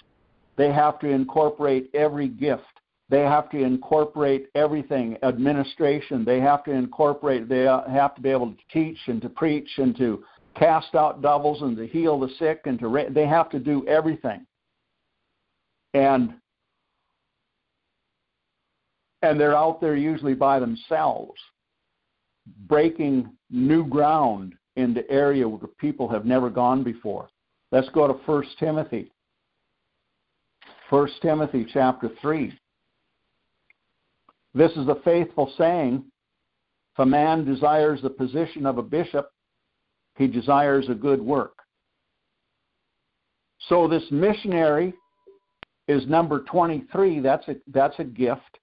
They have to incorporate every gift. They have to incorporate everything, administration. They have to incorporate, they uh, have to be able to teach and to preach and to cast out devils and to heal the sick and to they have to do everything and and they're out there usually by themselves breaking new ground into area where people have never gone before let's go to First timothy First timothy chapter 3 this is a faithful saying if a man desires the position of a bishop he desires a good work. So this missionary is number 23. That's a, that's a gift.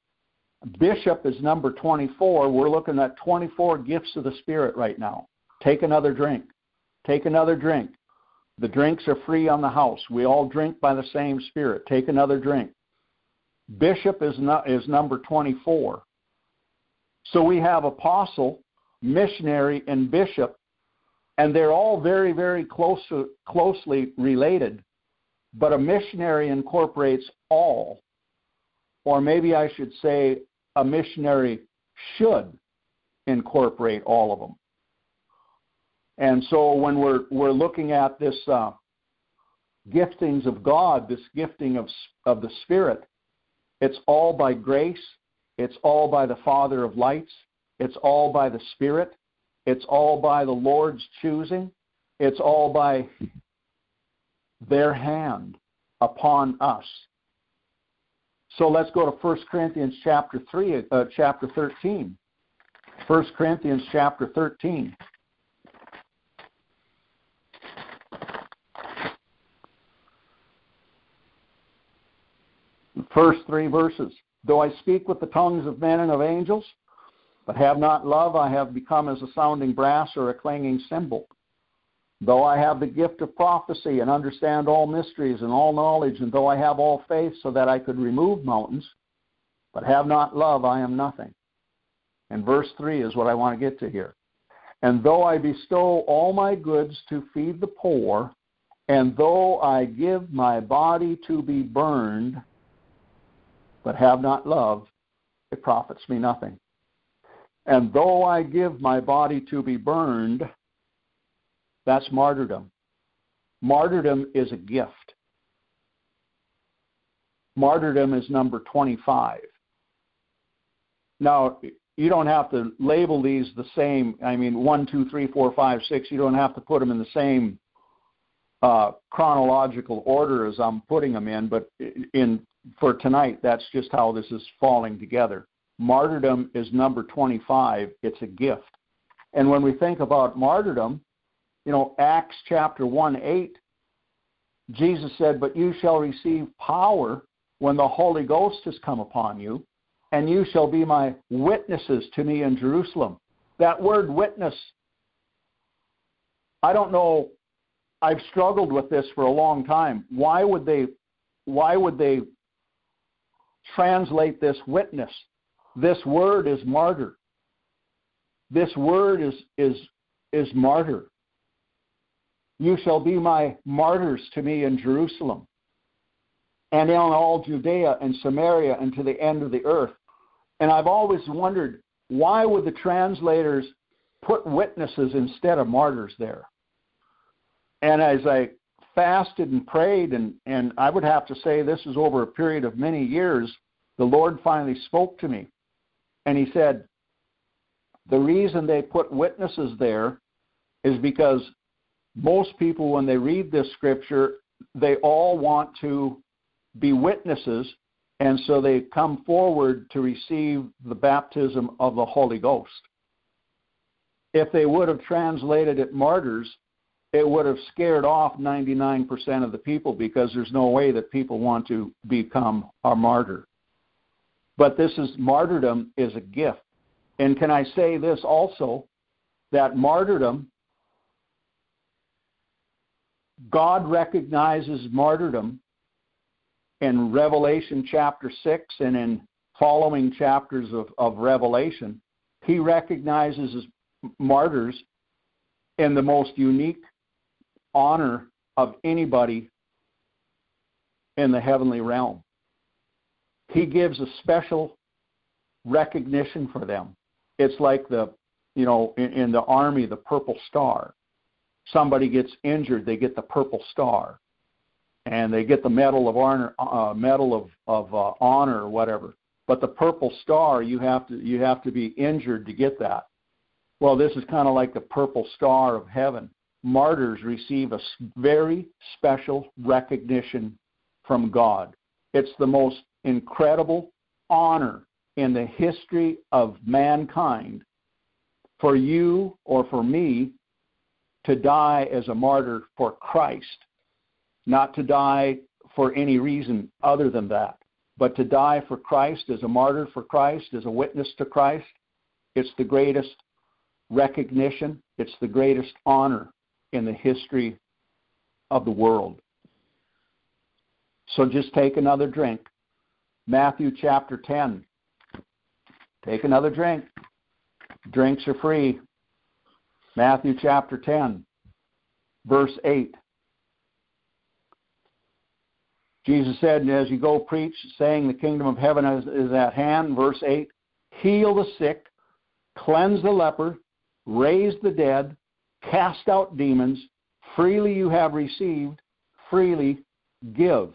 Bishop is number 24. We're looking at 24 gifts of the Spirit right now. Take another drink. Take another drink. The drinks are free on the house. We all drink by the same Spirit. Take another drink. Bishop is, not, is number 24. So we have apostle, missionary, and bishop and they're all very, very close, closely related. But a missionary incorporates all, or maybe I should say a missionary should incorporate all of them. And so when we're we're looking at this uh, giftings of God, this gifting of of the Spirit, it's all by grace. It's all by the Father of lights. It's all by the Spirit. It's all by the Lord's choosing. It's all by their hand upon us. So let's go to 1 Corinthians chapter 3, uh, chapter 13. 1 Corinthians chapter 13. First three verses. Though I speak with the tongues of men and of angels, but have not love, I have become as a sounding brass or a clanging cymbal. Though I have the gift of prophecy and understand all mysteries and all knowledge, and though I have all faith so that I could remove mountains, but have not love, I am nothing. And verse 3 is what I want to get to here. And though I bestow all my goods to feed the poor, And though I give my body to be burned, but have not love, it profits me nothing. And though I give my body to be burned, that's martyrdom. Martyrdom is a gift. Martyrdom is number 25. Now, you don't have to label these the same. I mean, one, two, three, four, five, six. You don't have to put them in the same uh, chronological order as I'm putting them in. But in for tonight, that's just how this is falling together. Martyrdom is number 25. It's a gift. And when we think about martyrdom, you know, Acts chapter 1 8, Jesus said, But you shall receive power when the Holy Ghost has come upon you, and you shall be my witnesses to me in Jerusalem. That word witness, I don't know, I've struggled with this for a long time. Why would they why would they translate this witness? This word is martyr. This word is is is martyr. You shall be my martyrs to me in Jerusalem and in all Judea and Samaria and to the end of the earth. And I've always wondered why would the translators put witnesses instead of martyrs there? And as I fasted and prayed, and, and I would have to say this is over a period of many years, the Lord finally spoke to me. And He said, The reason they put witnesses there is because most people, when they read this scripture, they all want to be witnesses, and so they come forward to receive the baptism of the Holy Ghost. If they would have translated it martyrs, it would have scared off 99% of the people because there's no way that people want to become a martyr. But this is martyrdom is a gift. And can I say this also that martyrdom God recognizes martyrdom in Revelation chapter 6 and in following chapters of, of Revelation. He recognizes martyrs in the most unique honor of anybody in the heavenly realm. He gives a special recognition for them. It's like the, you know, in, in the army, the purple star somebody gets injured, they get the purple star, and they get the medal of honor, uh, medal of of uh, honor or whatever. But the purple star, you have to you have to be injured to get that. Well, this is kind of like the purple star of heaven. Martyrs receive a very special recognition from God. It's the most incredible honor in the history of mankind for you or for me to die as a martyr for Christ, not to die for any reason other than that, but to die for Christ as a martyr for Christ, as a witness to Christ. It's the greatest recognition, it's the greatest honor in the history of the world. So just take another drink. Matthew chapter 10. Take another drink. Drinks are free. Matthew chapter 10, verse 8. Jesus said, As you go preach, saying the kingdom of heaven is, is at hand, verse 8, heal the sick, cleanse the leper, raise the dead, cast out demons, freely you have received, freely give.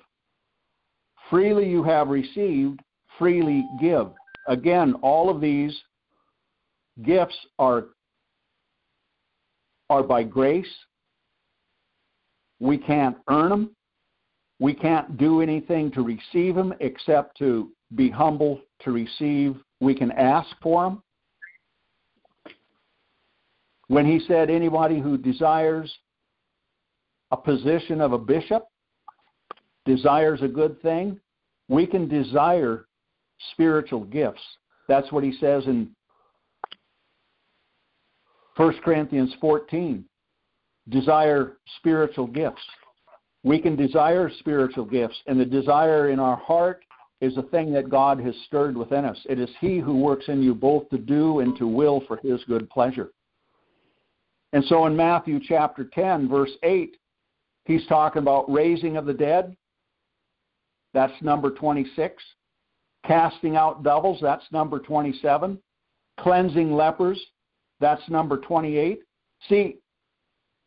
Freely you have received, freely give. Again, all of these gifts are are by grace. We can't earn them. We can't do anything to receive them except to be humble to receive. We can ask for them. When he said, anybody who desires a position of a bishop desires a good thing, we can desire spiritual gifts. That's what he says in 1 Corinthians 14, desire spiritual gifts. We can desire spiritual gifts, and the desire in our heart is a thing that God has stirred within us. It is He who works in you both to do and to will for His good pleasure. And so in Matthew chapter 10, verse 8, He's talking about raising of the dead. That's number 26. Casting out devils, that's number 27. Cleansing lepers, that's number 28. See,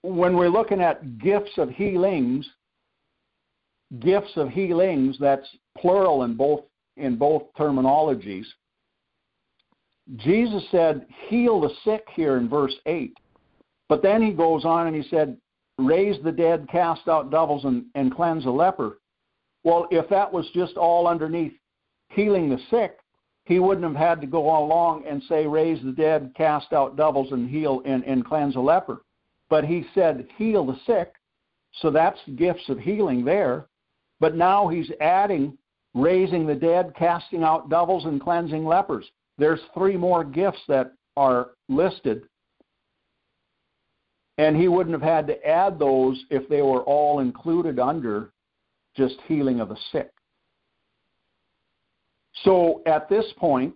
when we're looking at gifts of healings, gifts of healings, that's plural in both in both terminologies. Jesus said, heal the sick here in verse 8. But then he goes on and he said, raise the dead, cast out devils, and, and cleanse a leper. Well, if that was just all underneath healing the sick, he wouldn't have had to go along and say, raise the dead, cast out devils, and heal and, and cleanse a leper. But he said, heal the sick. So that's gifts of healing there. But now he's adding raising the dead, casting out devils, and cleansing lepers. There's three more gifts that are listed. And he wouldn't have had to add those if they were all included under just healing of the sick. So at this point,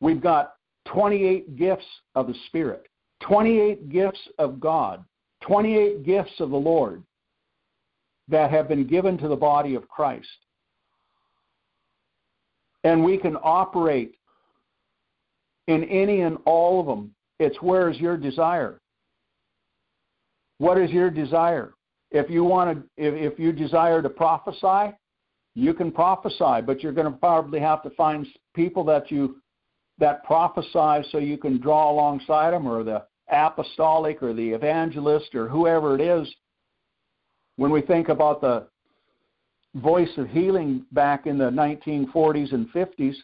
we've got 28 gifts of the Spirit, 28 gifts of God, 28 gifts of the Lord that have been given to the body of Christ. And we can operate in any and all of them. It's where is your desire? What is your desire? If you want to, if, if you desire to prophesy, you can prophesy, but you're going to probably have to find people that you that prophesy so you can draw alongside them, or the apostolic, or the evangelist, or whoever it is. When we think about the voice of healing back in the 1940s and 50s,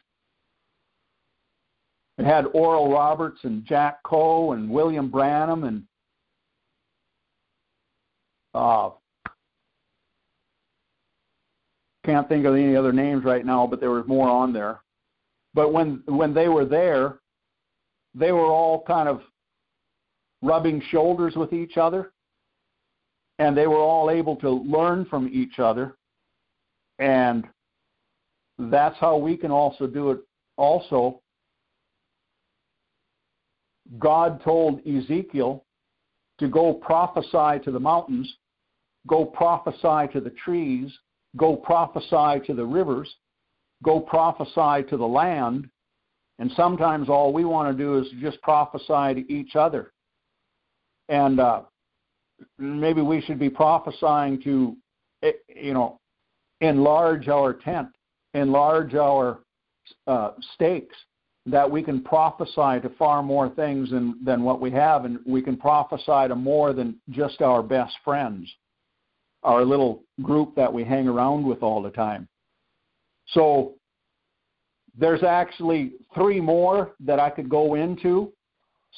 it had Oral Roberts and Jack Coe and William Branham and uh, can't think of any other names right now, but there was more on there. But when when they were there, they were all kind of rubbing shoulders with each other, and they were all able to learn from each other, and that's how we can also do it. Also, God told Ezekiel to go prophesy to the mountains, go prophesy to the trees, go prophesy to the rivers, go prophesy to the land. And sometimes all we want to do is just prophesy to each other. And uh, maybe we should be prophesying to, eh, you know, enlarge our tent, enlarge our uh, stakes, that we can prophesy to far more things than, than what we have, and we can prophesy to more than just our best friends our little group that we hang around with all the time. So there's actually three more that I could go into.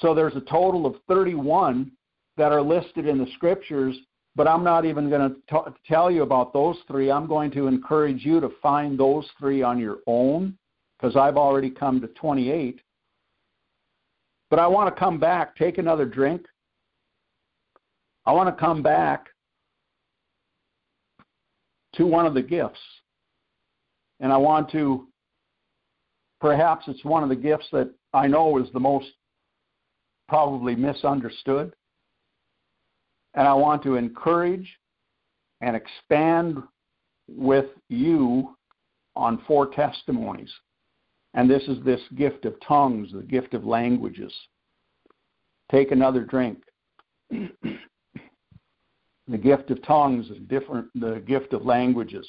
So there's a total of 31 that are listed in the scriptures, but I'm not even going to tell you about those three. I'm going to encourage you to find those three on your own because I've already come to 28. But I want to come back, take another drink. I want to come back to one of the gifts. And I want to, perhaps it's one of the gifts that I know is the most probably misunderstood. And I want to encourage and expand with you on four testimonies. And this is this gift of tongues, the gift of languages. Take another drink. the gift of tongues, different the gift of languages.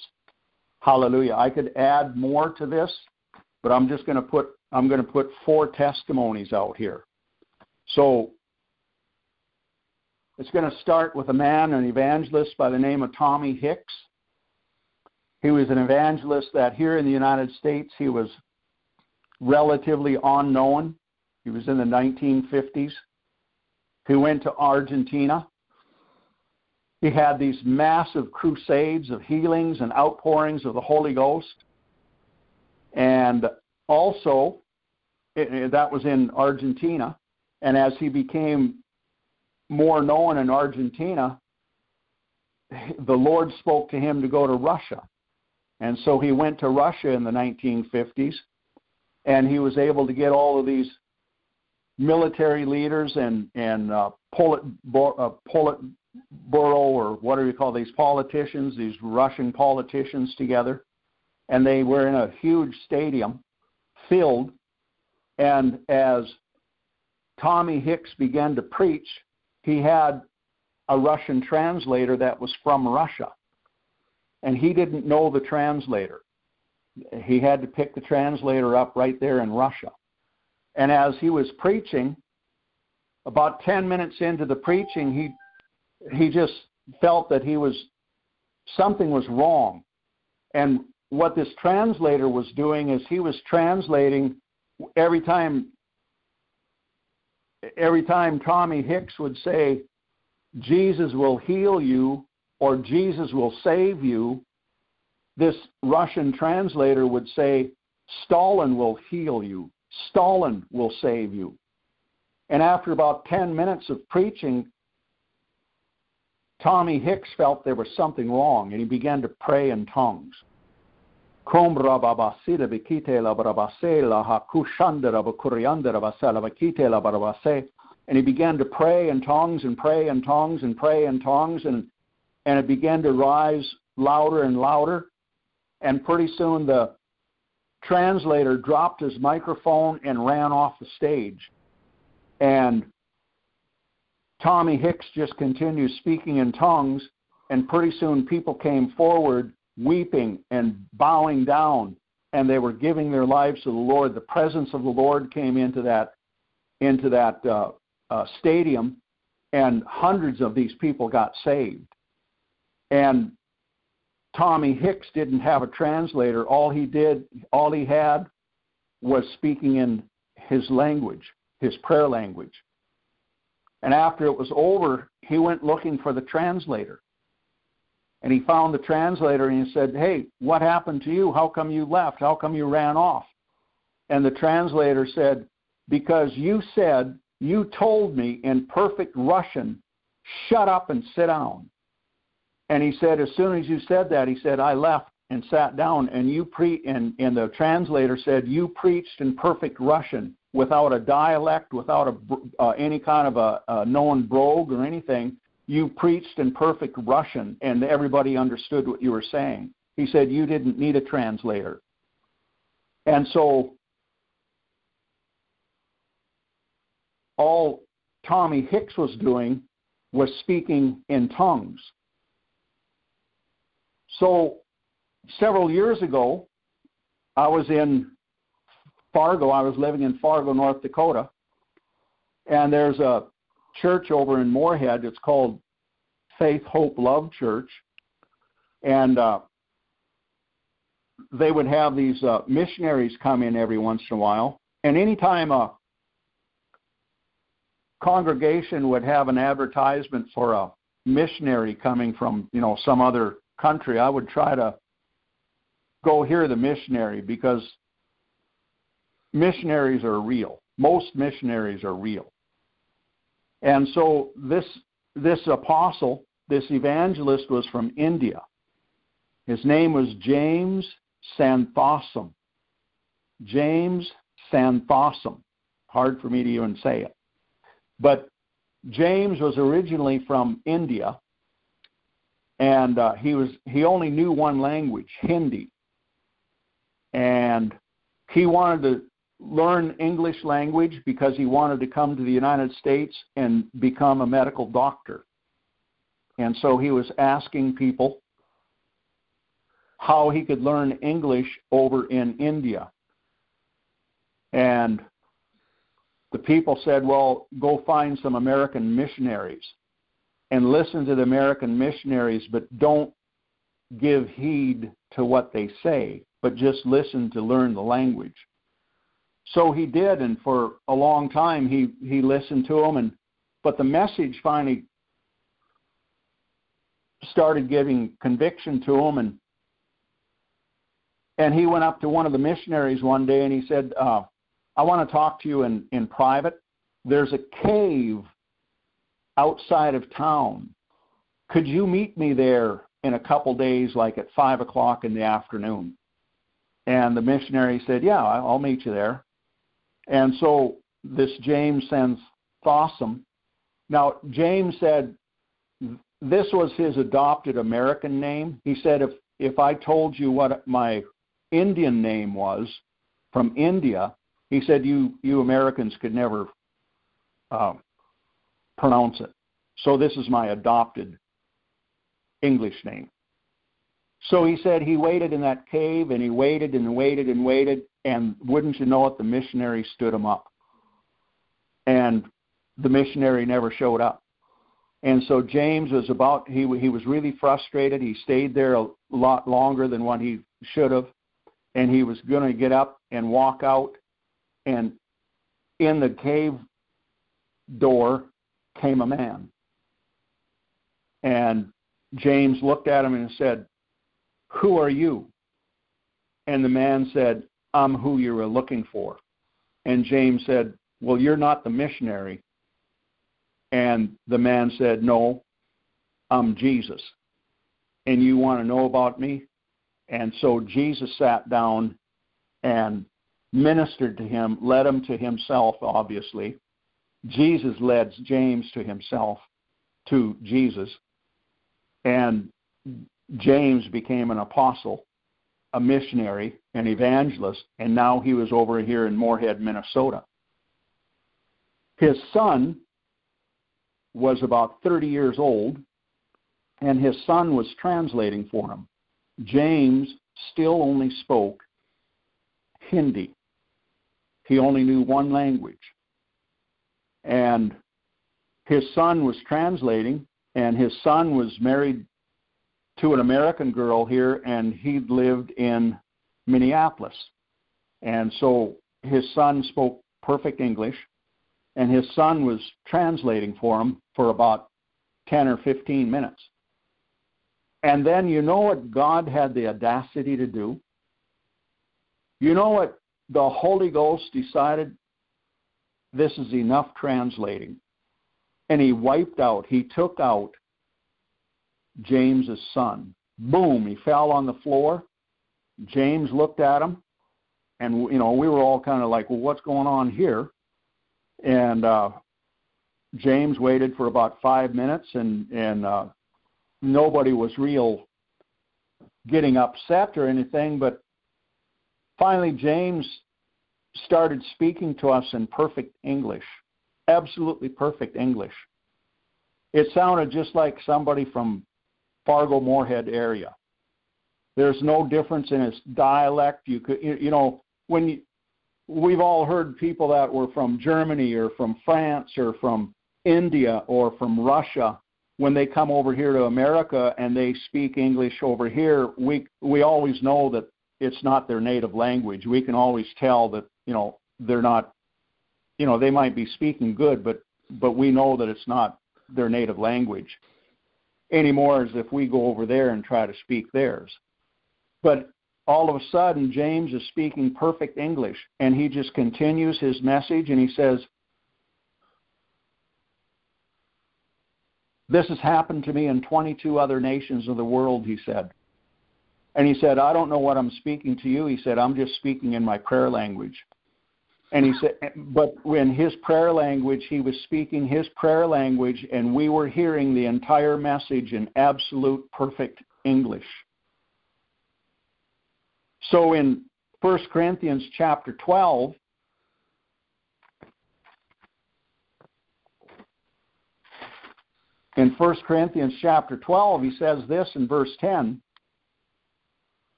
Hallelujah. I could add more to this, but I'm just going to put I'm going to put four testimonies out here. So it's going to start with a man, an evangelist by the name of Tommy Hicks. He was an evangelist that here in the United States he was relatively unknown. He was in the 1950s. He went to Argentina he had these massive crusades of healings and outpourings of the Holy Ghost. And also, it, it, that was in Argentina. And as he became more known in Argentina, the Lord spoke to him to go to Russia. And so he went to Russia in the 1950s, and he was able to get all of these military leaders and and uh, Polit, uh, Polit, or what do you call these politicians, these Russian politicians together, and they were in a huge stadium filled. And as Tommy Hicks began to preach, he had a Russian translator that was from Russia. And he didn't know the translator. He had to pick the translator up right there in Russia. And as he was preaching, about 10 minutes into the preaching, he he just felt that he was something was wrong. And what this translator was doing is he was translating every time every time Tommy Hicks would say Jesus will heal you or Jesus will save you, this Russian translator would say Stalin will heal you. Stalin will save you. And after about 10 minutes of preaching, Tommy Hicks felt there was something wrong and he began to pray in tongues. And he began to pray in tongues and pray in tongues and pray in tongues and and it began to rise louder and louder. And pretty soon the translator dropped his microphone and ran off the stage. And Tommy Hicks just continued speaking in tongues, and pretty soon people came forward weeping and bowing down, and they were giving their lives to the Lord. The presence of the Lord came into that into that uh, uh, stadium, and hundreds of these people got saved. And Tommy Hicks didn't have a translator. All he did, all he had, was speaking in his language, his prayer language. And after it was over, he went looking for the translator. And he found the translator and he said, Hey, what happened to you? How come you left? How come you ran off? And the translator said, Because you said, you told me in perfect Russian, shut up and sit down. And he said, As soon as you said that, he said, I left and sat down and you pre and, and the translator said you preached in perfect Russian without a dialect, without a, uh, any kind of a, a known brogue or anything. You preached in perfect Russian, and everybody understood what you were saying. He said you didn't need a translator. And so all Tommy Hicks was doing was speaking in tongues. So several years ago, I was in Fargo. I was living in Fargo, North Dakota, and there's a church over in Moorhead. It's called Faith, Hope, Love Church, and uh, they would have these uh, missionaries come in every once in a while. And anytime a congregation would have an advertisement for a missionary coming from you know some other country, I would try to go hear the missionary because missionaries are real. Most missionaries are real. And so this this apostle, this evangelist was from India. His name was James Santhosam. James Santhosam. Hard for me to even say it. But James was originally from India, and uh, he was he only knew one language, Hindi, and he wanted to learn English language because he wanted to come to the United States and become a medical doctor. And so he was asking people how he could learn English over in India. And the people said, well, go find some American missionaries and listen to the American missionaries, but don't give heed to what they say, but just listen to learn the language. So he did, and for a long time he he listened to them, and but the message finally started giving conviction to him, and and he went up to one of the missionaries one day and he said, uh, "I want to talk to you in in private. There's a cave outside of town. Could you meet me there in a couple days, like at five o'clock in the afternoon?" And the missionary said, "Yeah, I'll meet you there." And so this James sends Fossum. Now, James said this was his adopted American name. He said, if if I told you what my Indian name was from India, he said you you Americans could never uh, pronounce it. So this is my adopted English name. So he said he waited in that cave and he waited and waited and waited, and wouldn't you know it, the missionary stood him up. And the missionary never showed up. And so James was about he he was really frustrated. He stayed there a lot longer than what he should have, and he was going to get up and walk out. And in the cave door came a man. And James looked at him and said, Who are you? And the man said, I'm who you were looking for. And James said, Well, you're not the missionary. And the man said, No, I'm Jesus. And you want to know about me? And so Jesus sat down and ministered to him, led him to himself, obviously. Jesus led James to himself, to Jesus. And James became an apostle, a missionary, an evangelist, and now he was over here in Moorhead, Minnesota. His son was about 30 years old, and his son was translating for him. James still only spoke Hindi. He only knew one language. And his son was translating, and his son was married to an American girl here, and he lived in Minneapolis. And so his son spoke perfect English, and his son was translating for him for about 10 or 15 minutes. And then you know what God had the audacity to do? You know what the Holy Ghost decided? This is enough translating. And he wiped out, he took out James's son. Boom, he fell on the floor. James looked at him, and you know we were all kind of like, "Well, what's going on here?" And uh, James waited for about five minutes, and and uh, nobody was real getting upset or anything. But finally, James started speaking to us in perfect English, absolutely perfect English. It sounded just like somebody from Fargo Moorhead area. There's no difference in his dialect. You could, you know, when you, we've all heard people that were from Germany or from France or from India or from Russia when they come over here to America and they speak English over here, we we always know that it's not their native language. We can always tell that you know they're not, you know, they might be speaking good, but but we know that it's not their native language anymore as if we go over there and try to speak theirs. But all of a sudden, James is speaking perfect English, and he just continues his message, and he says, This has happened to me in 22 other nations of the world, he said. And he said, I don't know what I'm speaking to you. He said, I'm just speaking in my prayer language. And he said, but in his prayer language, he was speaking his prayer language, and we were hearing the entire message in absolute perfect English. So in 1 Corinthians chapter 12, in 1 Corinthians chapter 12, he says this in verse 10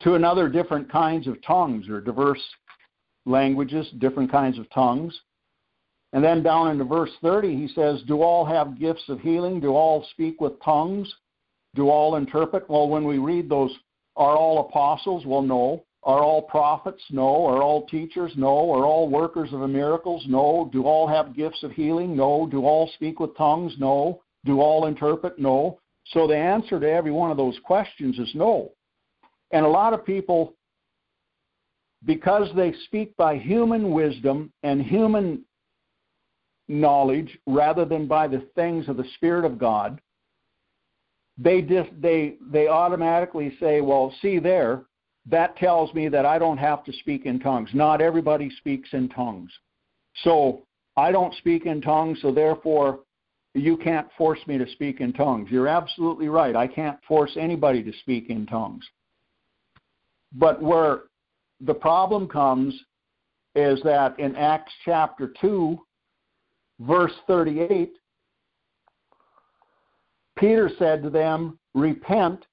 to another different kinds of tongues or diverse languages, different kinds of tongues. And then down into verse 30, he says, Do all have gifts of healing? Do all speak with tongues? Do all interpret? Well, when we read those, are all apostles? Well, no. Are all prophets? No. Are all teachers? No. Are all workers of miracles? No. Do all have gifts of healing? No. Do all speak with tongues? No. Do all interpret? No. So the answer to every one of those questions is no. And a lot of people, because they speak by human wisdom and human knowledge rather than by the things of the Spirit of God, they just they they automatically say, "Well, see there, that tells me that I don't have to speak in tongues. Not everybody speaks in tongues. So I don't speak in tongues, so therefore you can't force me to speak in tongues. You're absolutely right. I can't force anybody to speak in tongues. But where the problem comes is that in Acts chapter 2, verse 38, Peter said to them, Repent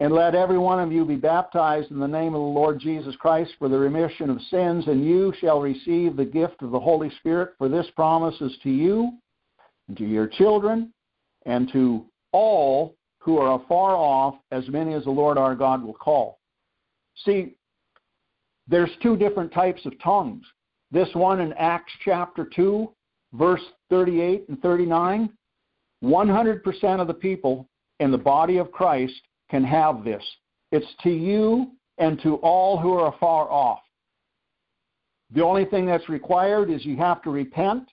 and let every one of you be baptized in the name of the Lord Jesus Christ for the remission of sins, and you shall receive the gift of the Holy Spirit, for this promise is to you and to your children and to all who are afar off, as many as the Lord our God will call. See, there's two different types of tongues. This one in Acts chapter 2, verse 38 and 39, 100% of the people in the body of Christ can have this. It's to you and to all who are afar off. The only thing that's required is you have to repent,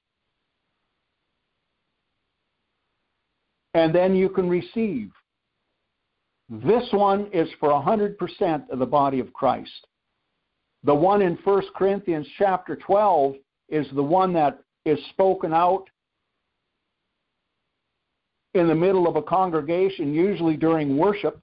and then you can receive. This one is for 100% of the body of Christ. The one in 1 Corinthians chapter 12 is the one that is spoken out in the middle of a congregation, usually during worship,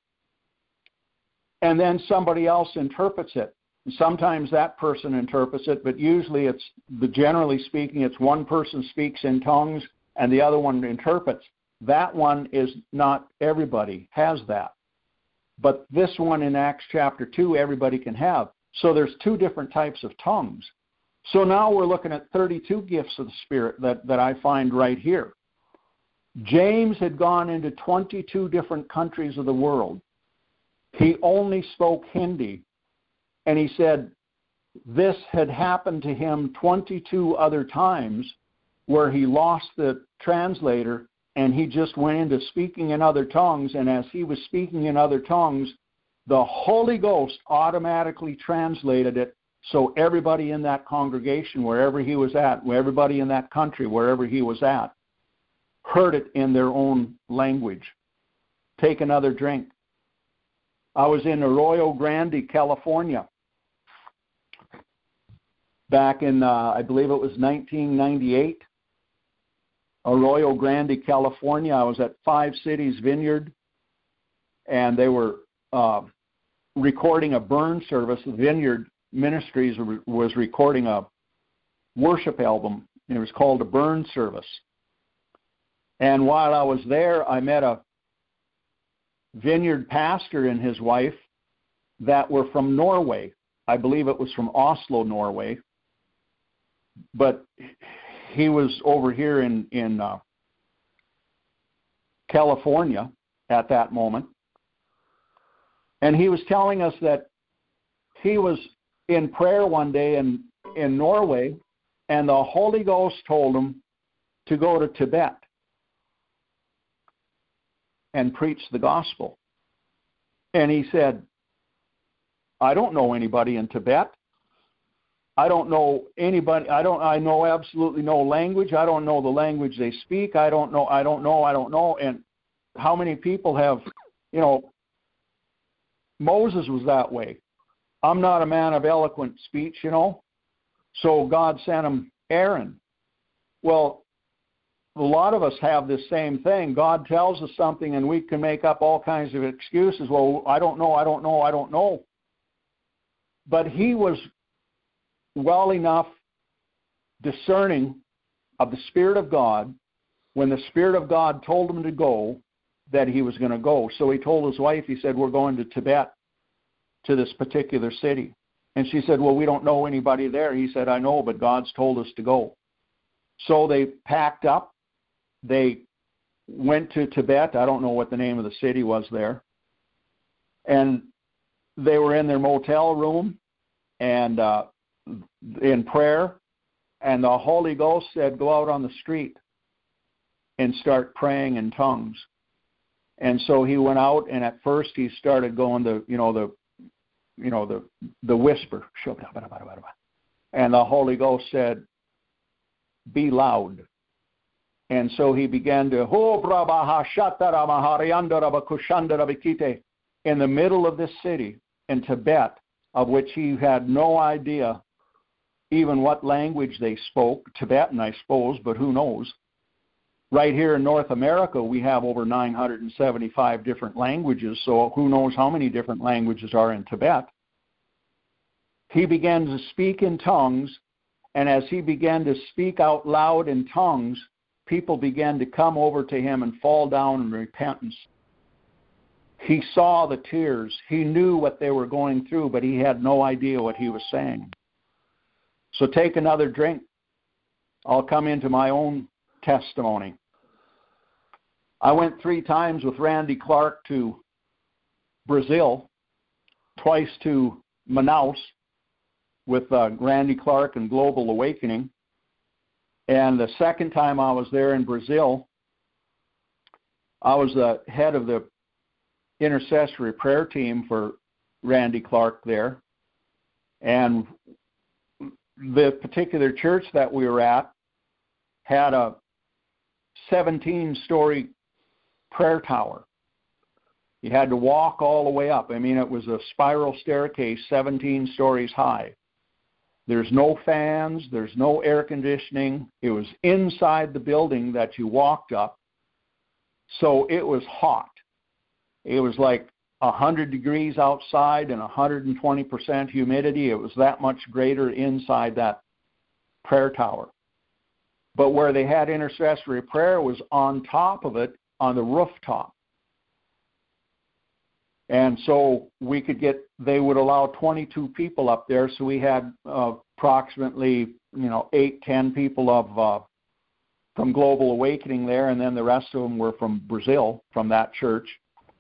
and then somebody else interprets it. Sometimes that person interprets it, but usually it's the generally speaking, it's one person speaks in tongues and the other one interprets. That one is not everybody has that. But this one in Acts chapter 2, everybody can have. So there's two different types of tongues. So now we're looking at 32 gifts of the Spirit that, that I find right here. James had gone into 22 different countries of the world. He only spoke Hindi. And he said this had happened to him 22 other times where he lost the translator and he just went into speaking in other tongues. And as he was speaking in other tongues, the Holy Ghost automatically translated it so everybody in that congregation, wherever he was at, everybody in that country, wherever he was at, heard it in their own language. Take another drink. I was in Arroyo Grande, California, back in, uh, I believe it was 1998. Arroyo Grande, California. I was at Five Cities Vineyard, and they were uh, recording a burn service. Vineyard Ministries was recording a worship album, and it was called a burn service. And while I was there, I met a vineyard pastor and his wife that were from Norway. I believe it was from Oslo, Norway. But he was over here in in uh, California at that moment, and he was telling us that he was in prayer one day in in Norway, and the Holy Ghost told him to go to Tibet and preach the gospel. And he said, I don't know anybody in Tibet. I don't know anybody. I don't. I know absolutely no language. I don't know the language they speak. I don't know. I don't know. I don't know. And how many people have, you know, Moses was that way. I'm not a man of eloquent speech, you know. So God sent him Aaron. Well, a lot of us have this same thing. God tells us something and we can make up all kinds of excuses. Well, I don't know, I don't know, I don't know. But he was well enough discerning of the Spirit of God when the Spirit of God told him to go that he was going to go. So he told his wife, he said, We're going to Tibet to this particular city. And she said, Well, we don't know anybody there. He said, I know, but God's told us to go. So they packed up. They went to Tibet. I don't know what the name of the city was there. And they were in their motel room. And uh, in prayer, and the Holy Ghost said, Go out on the street and start praying in tongues. And so he went out, and at first he started going the, you know, the, you know, the the whisper, and the Holy Ghost said, "Be loud." And so he began to oh, in the middle of this city in Tibet, of which he had no idea even what language they spoke, Tibetan, I suppose, but who knows. Right here in North America, we have over 975 different languages, so who knows how many different languages are in Tibet. He began to speak in tongues, and as he began to speak out loud in tongues, people began to come over to him and fall down in repentance. He saw the tears. He knew what they were going through, but he had no idea what he was saying. So take another drink. I'll come into my own testimony. I went three times with Randy Clark to Brazil, twice to Manaus with uh, Randy Clark and Global Awakening. And the second time I was there in Brazil, I was the head of the intercessory prayer team for Randy Clark there. And the particular church that we were at had a 17 story prayer tower. You had to walk all the way up. I mean, it was a spiral staircase 17 stories high. There's no fans, there's no air conditioning. It was inside the building that you walked up. So it was hot. It was like 100 degrees outside and 120% humidity. It was that much greater inside that prayer tower. But where they had intercessory prayer was on top of it on the rooftop. And so we could get, they would allow 22 people up there. So we had uh, approximately, you know, eight, ten people of uh, from Global Awakening there, and then the rest of them were from Brazil, from that church.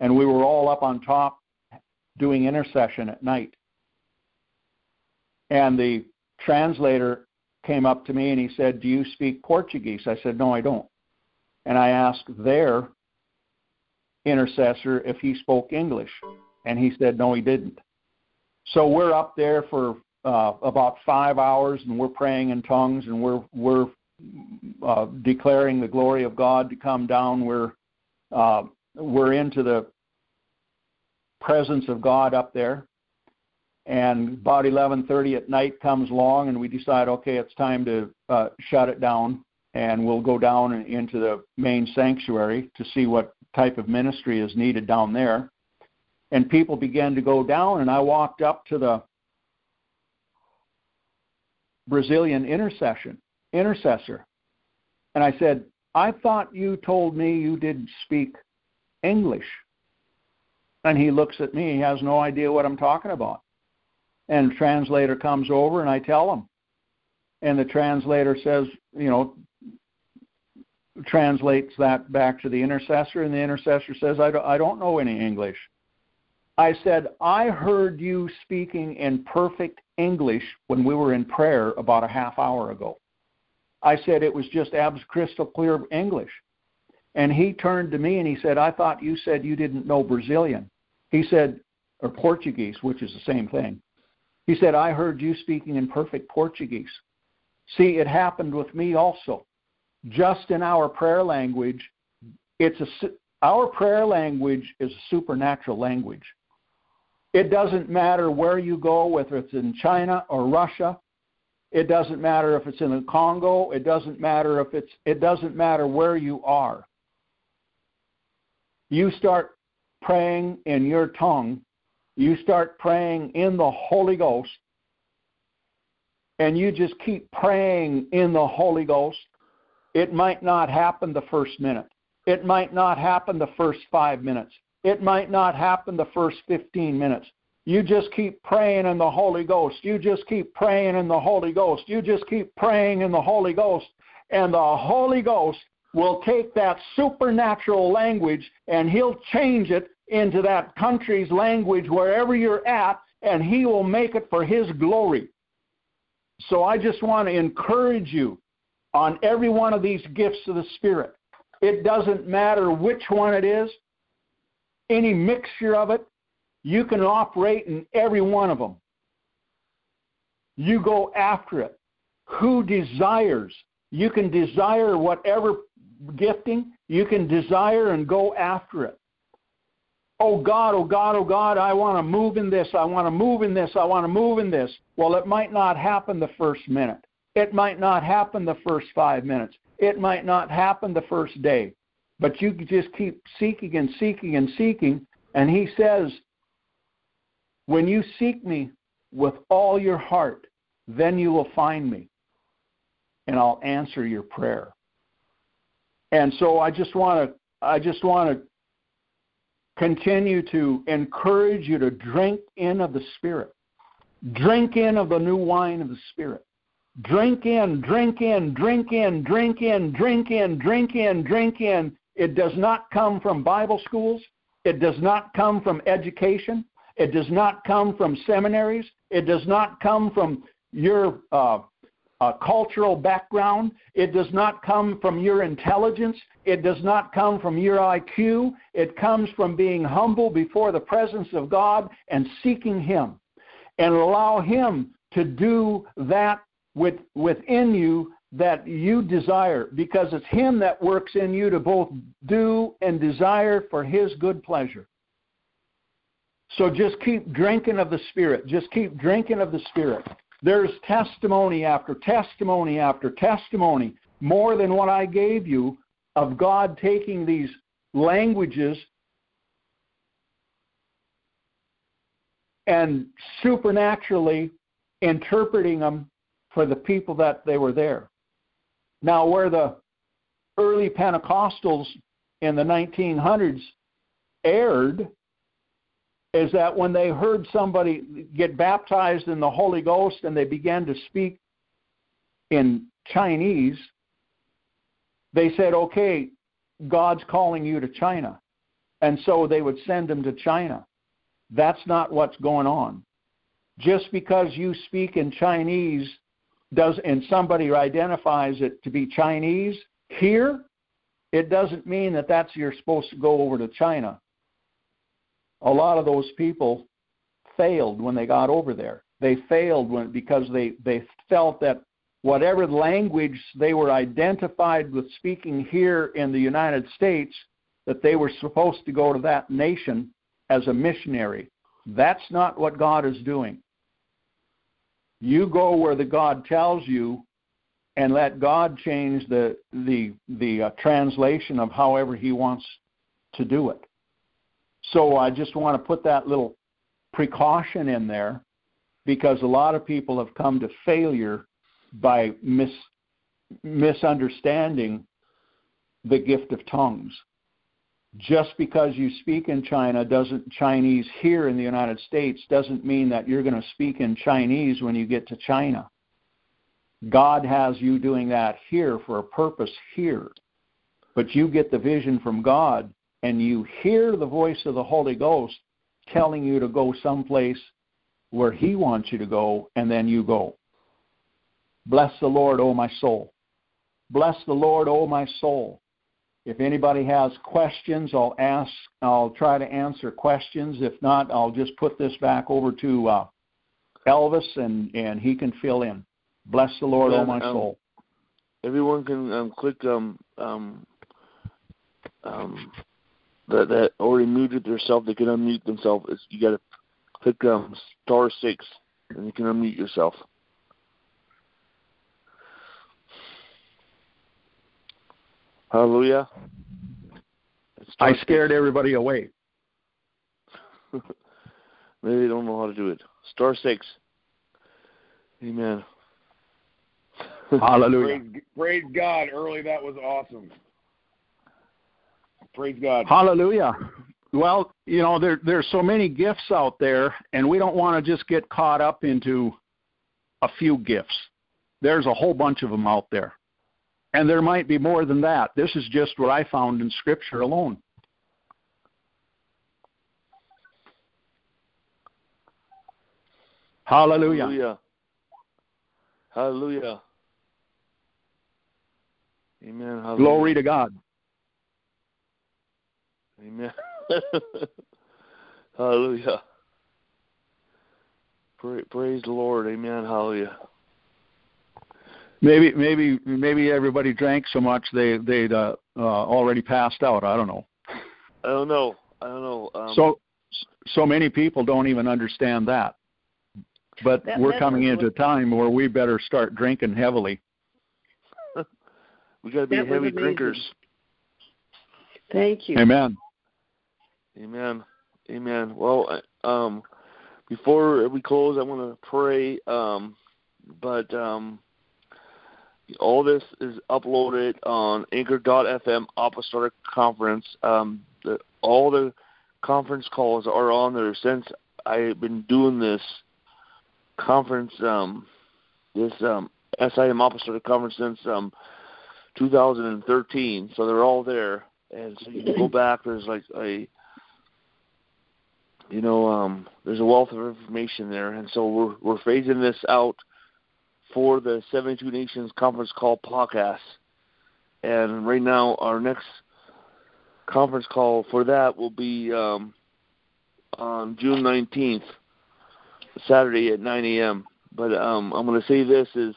And we were all up on top doing intercession at night. And the translator came up to me and he said, Do you speak Portuguese? I said, No, I don't. And I asked their intercessor if he spoke English. And he said, No, he didn't. So we're up there for uh, about five hours and we're praying in tongues and we're, we're uh, declaring the glory of God to come down. We're, uh, we're into the presence of God up there and about 11:30 at night comes along, and we decide, okay, it's time to uh, shut it down, and we'll go down into the main sanctuary to see what type of ministry is needed down there. And people began to go down, and I walked up to the Brazilian intercession intercessor, and I said, I thought you told me you didn't speak English. And he looks at me, he has no idea what I'm talking about. And translator comes over and I tell him. And the translator says, you know, translates that back to the intercessor, and the intercessor says, I don't, I don't know any English. I said, I heard you speaking in perfect English when we were in prayer about a half hour ago. I said it was just abs crystal clear English. And he turned to me and he said, I thought you said you didn't know Brazilian. He said, or Portuguese, which is the same thing. He said, I heard you speaking in perfect Portuguese. See, it happened with me also. Just in our prayer language, it's a, our prayer language is a supernatural language. It doesn't matter where you go, whether it's in China or Russia. It doesn't matter if it's in the Congo. It doesn't matter if it's. It doesn't matter where you are. You start praying in your tongue, you start praying in the Holy Ghost, and you just keep praying in the Holy Ghost, it might not happen the first minute. It might not happen the first five minutes. It might not happen the first 15 minutes. You just keep praying in the Holy Ghost. You just keep praying in the Holy Ghost. You just keep praying in the Holy Ghost. And the Holy Ghost will take that supernatural language and he'll change it into that country's language wherever you're at, and He will make it for His glory. So I just want to encourage you on every one of these gifts of the Spirit. It doesn't matter which one it is, any mixture of it, you can operate in every one of them. You go after it. Who desires? You can desire whatever gifting, you can desire and go after it oh God, oh God, oh God, I want to move in this, I want to move in this, I want to move in this. Well, it might not happen the first minute. It might not happen the first five minutes. It might not happen the first day, but you just keep seeking and seeking and seeking. And he says, When you seek me with all your heart, then you will find me, and I'll answer your prayer. And so I just want to I just want to continue to encourage you to drink in of the Spirit. Drink in of the new wine of the Spirit. Drink in, drink in, drink in, drink in, drink in, drink in, drink in. It does not come from Bible schools. It does not come from education. It does not come from seminaries. It does not come from your uh, uh, cultural background. It does not come from your intelligence. It does not come from your IQ. It comes from being humble before the presence of God and seeking Him and allow Him to do that with, within you that you desire because it's Him that works in you to both do and desire for His good pleasure. So just keep drinking of the Spirit. Just keep drinking of the Spirit. There's testimony after testimony after testimony, more than what I gave you, of God taking these languages and supernaturally interpreting them for the people that they were there. Now, where the early Pentecostals in the 1900s erred is that when they heard somebody get baptized in the Holy Ghost and they began to speak in Chinese, they said, okay, God's calling you to China. And so they would send them to China. That's not what's going on. Just because you speak in Chinese does and somebody identifies it to be Chinese here, it doesn't mean that that's you're supposed to go over to China. A lot of those people failed when they got over there. They failed when because they they felt that whatever language they were identified with speaking here in the United States that they were supposed to go to that nation as a missionary. That's not what God is doing. You go where the God tells you and let God change the the the uh, translation of however he wants to do it. So I just want to put that little precaution in there because a lot of people have come to failure by mis misunderstanding the gift of tongues just because you speak in China doesn't Chinese here in the United States doesn't mean that you're going to speak in Chinese when you get to China. God has you doing that here for a purpose here. But you get the vision from God and you hear the voice of the Holy Ghost telling you to go someplace where he wants you to go and then you go. Bless the Lord, O my soul. Bless the Lord, O my soul if anybody has questions, I'll ask. I'll try to answer questions. If not, I'll just put this back over to uh, Elvis, and and he can fill in. Bless the Lord, all my um, soul. Everyone can um, click um, um, um, that that already muted themselves. They can unmute themselves. It's, you got to click um, star six, and you can unmute yourself. Hallelujah. I scared everybody away. Maybe they don't know how to do it. Star six. Amen. Hallelujah. Praise, praise, God. Erryl, that was awesome. Praise God. Hallelujah. Well, you know, there there's so many gifts out there, and we don't want to just get caught up into a few gifts. There's a whole bunch of them out there. And there might be more than that. This is just what I found in Scripture alone. Hallelujah. Hallelujah. Hallelujah. Amen. Hallelujah. Glory to God. Amen. Hallelujah. Praise the Lord. Amen. Hallelujah. Maybe maybe maybe everybody drank so much they they'd uh, uh, already passed out. I don't know. I don't know. I don't know. Um, so so many people don't even understand that. But that, we're coming into a time where we better start drinking heavily. We got to be That heavy drinkers. Thank you. Amen. Amen. Amen. Well, um, before we close, I want to pray. Um, but um, all this is uploaded on Anchor.fm Apostolic Conference. Um, the, all the conference calls are on there since I've been doing this conference, um, this um, SIM Apostolic Conference since um, 2013. So they're all there, and so you can go back. There's like a you know, um, there's a wealth of information there, and so we're we're phasing this out for the 72 Nations Conference Call podcast. And right now, our next conference call for that will be um, on June 19th, Saturday at 9 a.m. But um, I'm going to say this is,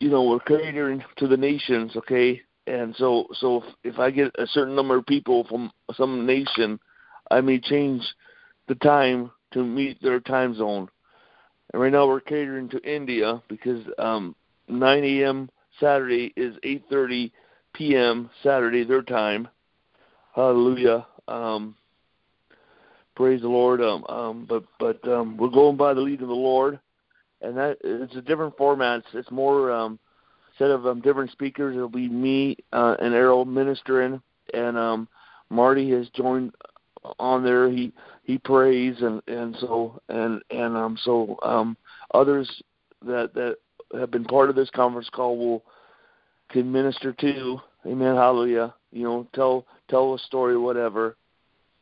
you know, we're catering to the nations, okay? And so, so if, if I get a certain number of people from some nation, I may change the time to meet their time zone. And right now we're catering to India because um, 9 a.m. Saturday is 8:30 p.m. Saturday their time. Hallelujah. Um, praise the Lord. Um, um, but but um, we're going by the lead of the Lord, and that it's a different format. It's, it's more um, instead of um, different speakers, it'll be me uh, and Erryl ministering, and um, Marty has joined on there. He he prays and and so and and um so um others that that have been part of this conference call will can minister to. Amen. Hallelujah. You know, tell tell a story, whatever.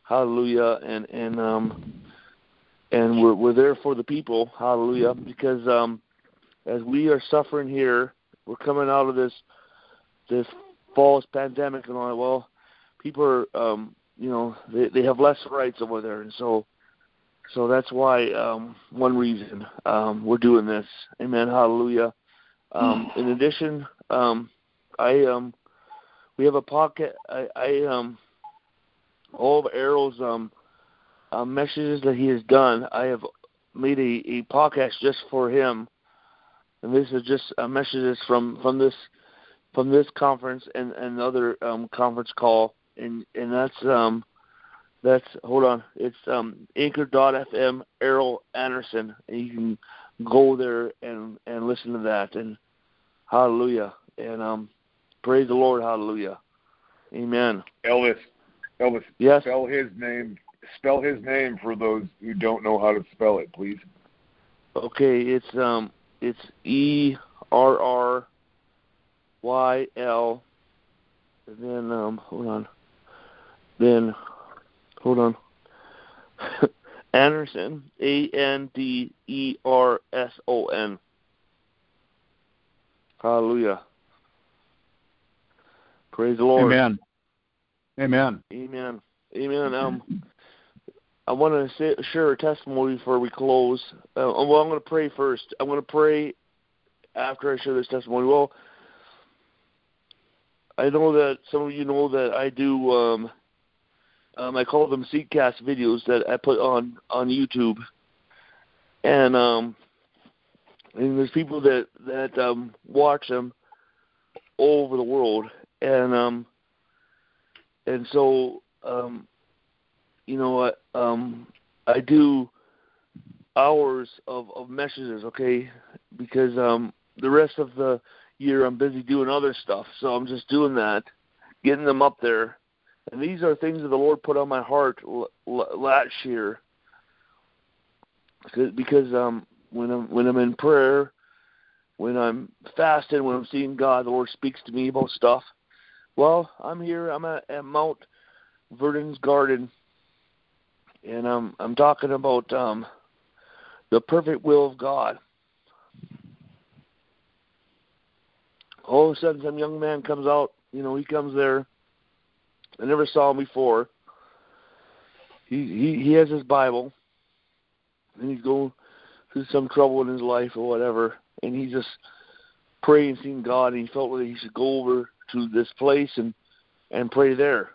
Hallelujah. And and um and we're we're there for the people. Hallelujah. Because um as we are suffering here, we're coming out of this this false pandemic and all that. Well, people are um you know they they have less rights over there. And so so that's why um one reason um we're doing this. Amen. Hallelujah. Um in addition um i um we have a pocket i i um all of erryl's um uh, messages that he has done i have made a, a podcast just for him. And this is just uh, messages from from this from this conference and and other um conference call and and that's um that's hold on it's um anchor.fm erryl anderson and you can go there and and listen to that and hallelujah and um praise the lord hallelujah amen Elvis, Elvis, yes spell his name. Spell his name for those who don't know how to spell it, please. okay it's um it's e r r y l and then um hold on then hold on Anderson A N D E R S O N Hallelujah Praise the Lord Amen. Amen. Amen. Amen. Um, I want to say, share a testimony before we close. Uh, well, I'm going to pray first. I'm going to pray after I share this testimony. Well, I know that some of you know that I do. Um, um, I call them Seedcast videos that I put on on YouTube, and um, and there's people that that um, watch them all over the world, and um, and so um you know what? Um I do hours of of messages okay? Because um the rest of the year I'm busy doing other stuff. So I'm just doing that getting them up there and these are things that the Lord put on my heart l- l- last year because- um when I'm when I'm in prayer when I'm fasting when I'm seeing God the Lord speaks to me about stuff well, I'm here. I'm at, at Mount Vernon's Garden, and I'm I'm talking about um, the perfect will of God. All of a sudden, some young man comes out. You know, he comes there. I never saw him before. He he he has his Bible, and he's going through some trouble in his life or whatever, and he's just praying, seeing God, and he felt that he should go over to this place and and pray there.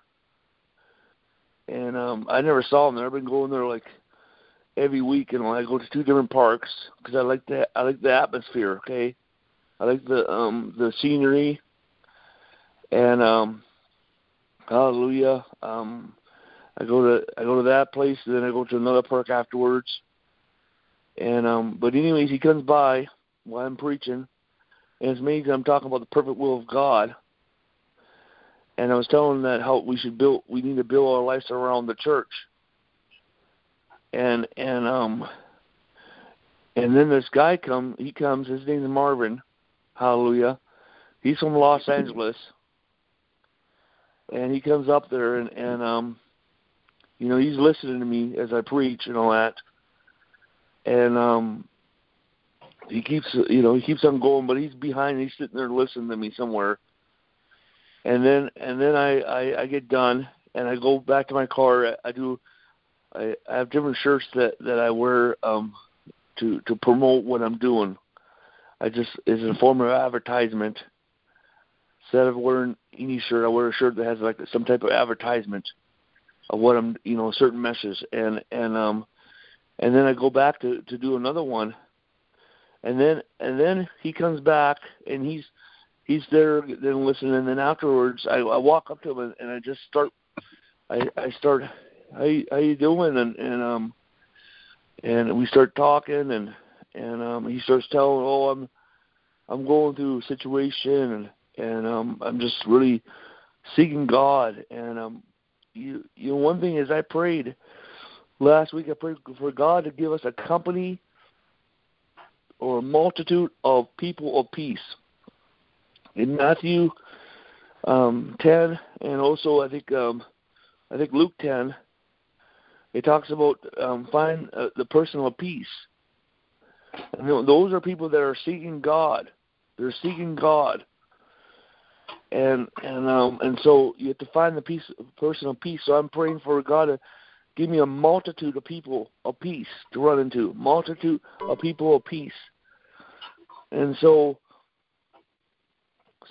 And um I never saw him there. I've been going there like every week, and I go to two different parks because I like the I like the atmosphere. Okay, I like the um the scenery and um, hallelujah. Um, I go to I go to that place, and then I go to another park afterwards. And um, but anyways, he comes by while I'm preaching, and it's amazing. I'm talking about the perfect will of God. And I was telling him that how we should build, we need to build our lives around the church. And and um, and then this guy come, he comes. His name's Marvin. Hallelujah. He's from Los Angeles, and he comes up there and and um, you know, he's listening to me as I preach and all that. And um, he keeps, you know, he keeps on going, but he's behind. He's sitting there listening to me somewhere. And then and then I I, I get done and I go back to my car. I, I do. I, I have different shirts that that I wear um to to promote what I'm doing. I just it's a form of advertisement. Instead of wearing any shirt, I wear a shirt that has like some type of advertisement of what I'm, you know, certain message, and and um, and then I go back to to do another one, and then and then he comes back and he's he's there then listening, and then afterwards I, I walk up to him and, and I just start, I I start, how how you doing, and and um and we start talking and and um he starts telling oh i'm i'm going through a situation and and um i'm just really seeking god and um you you know one thing is i prayed last week i prayed for god to give us a company or a multitude of people of peace in matthew um ten and also i think um i think luke ten it talks about um, find uh, the person of peace. And those are people that are seeking God. They're seeking God. And and um and so you have to find the peace person of peace. So I'm praying for God to give me a multitude of people of peace to run into. Multitude of people of peace. And so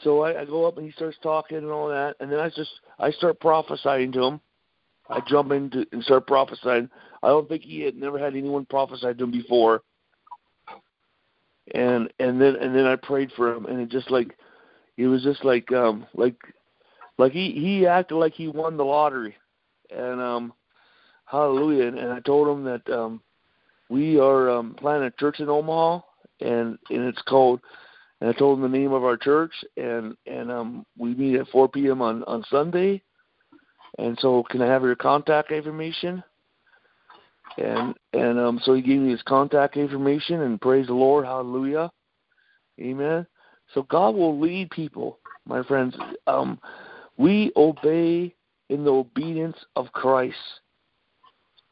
so I, I go up and he starts talking and all that and then I just I start prophesying to him I jump into and start prophesying. I don't think he had never had anyone prophesy to him before. And and then and then I prayed for him, and it just like it was just like um like like he he acted like he won the lottery, and um hallelujah. And, and I told him that um we are um planning a church in Omaha, and and it's called. And I told him the name of our church, and and um we meet at 4 p.m. on on Sunday and so, can I have your contact information? And and um, so he gave me his contact information, and praise the Lord, Hallelujah, Amen. So God will lead people, my friends. Um, we obey in the obedience of Christ.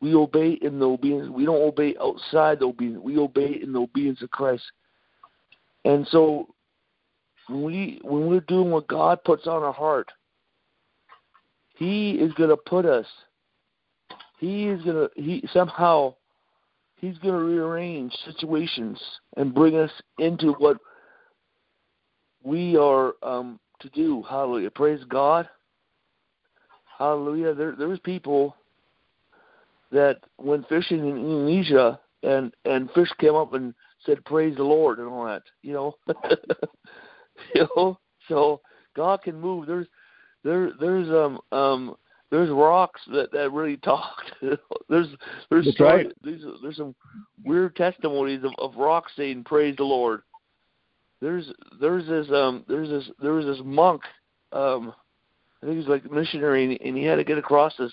We obey in the obedience. We don't obey outside the obedience. We obey in the obedience of Christ. And so, when we when we're doing what God puts on our heart, he is going to put us. He is going to he somehow he's going to rearrange situations and bring us into what we are um, to do. Hallelujah. Praise God. Hallelujah. There there's people that went fishing in Indonesia and and fish came up and said praise the Lord and all that. You know. you know. So God can move. There's there there's um um there's rocks that that really talked. there's there's That's right. there's there's some weird testimonies of, of rocks saying praise the Lord. There's there's this um there's this there was this monk um I think he's like a missionary and, and he had to get across this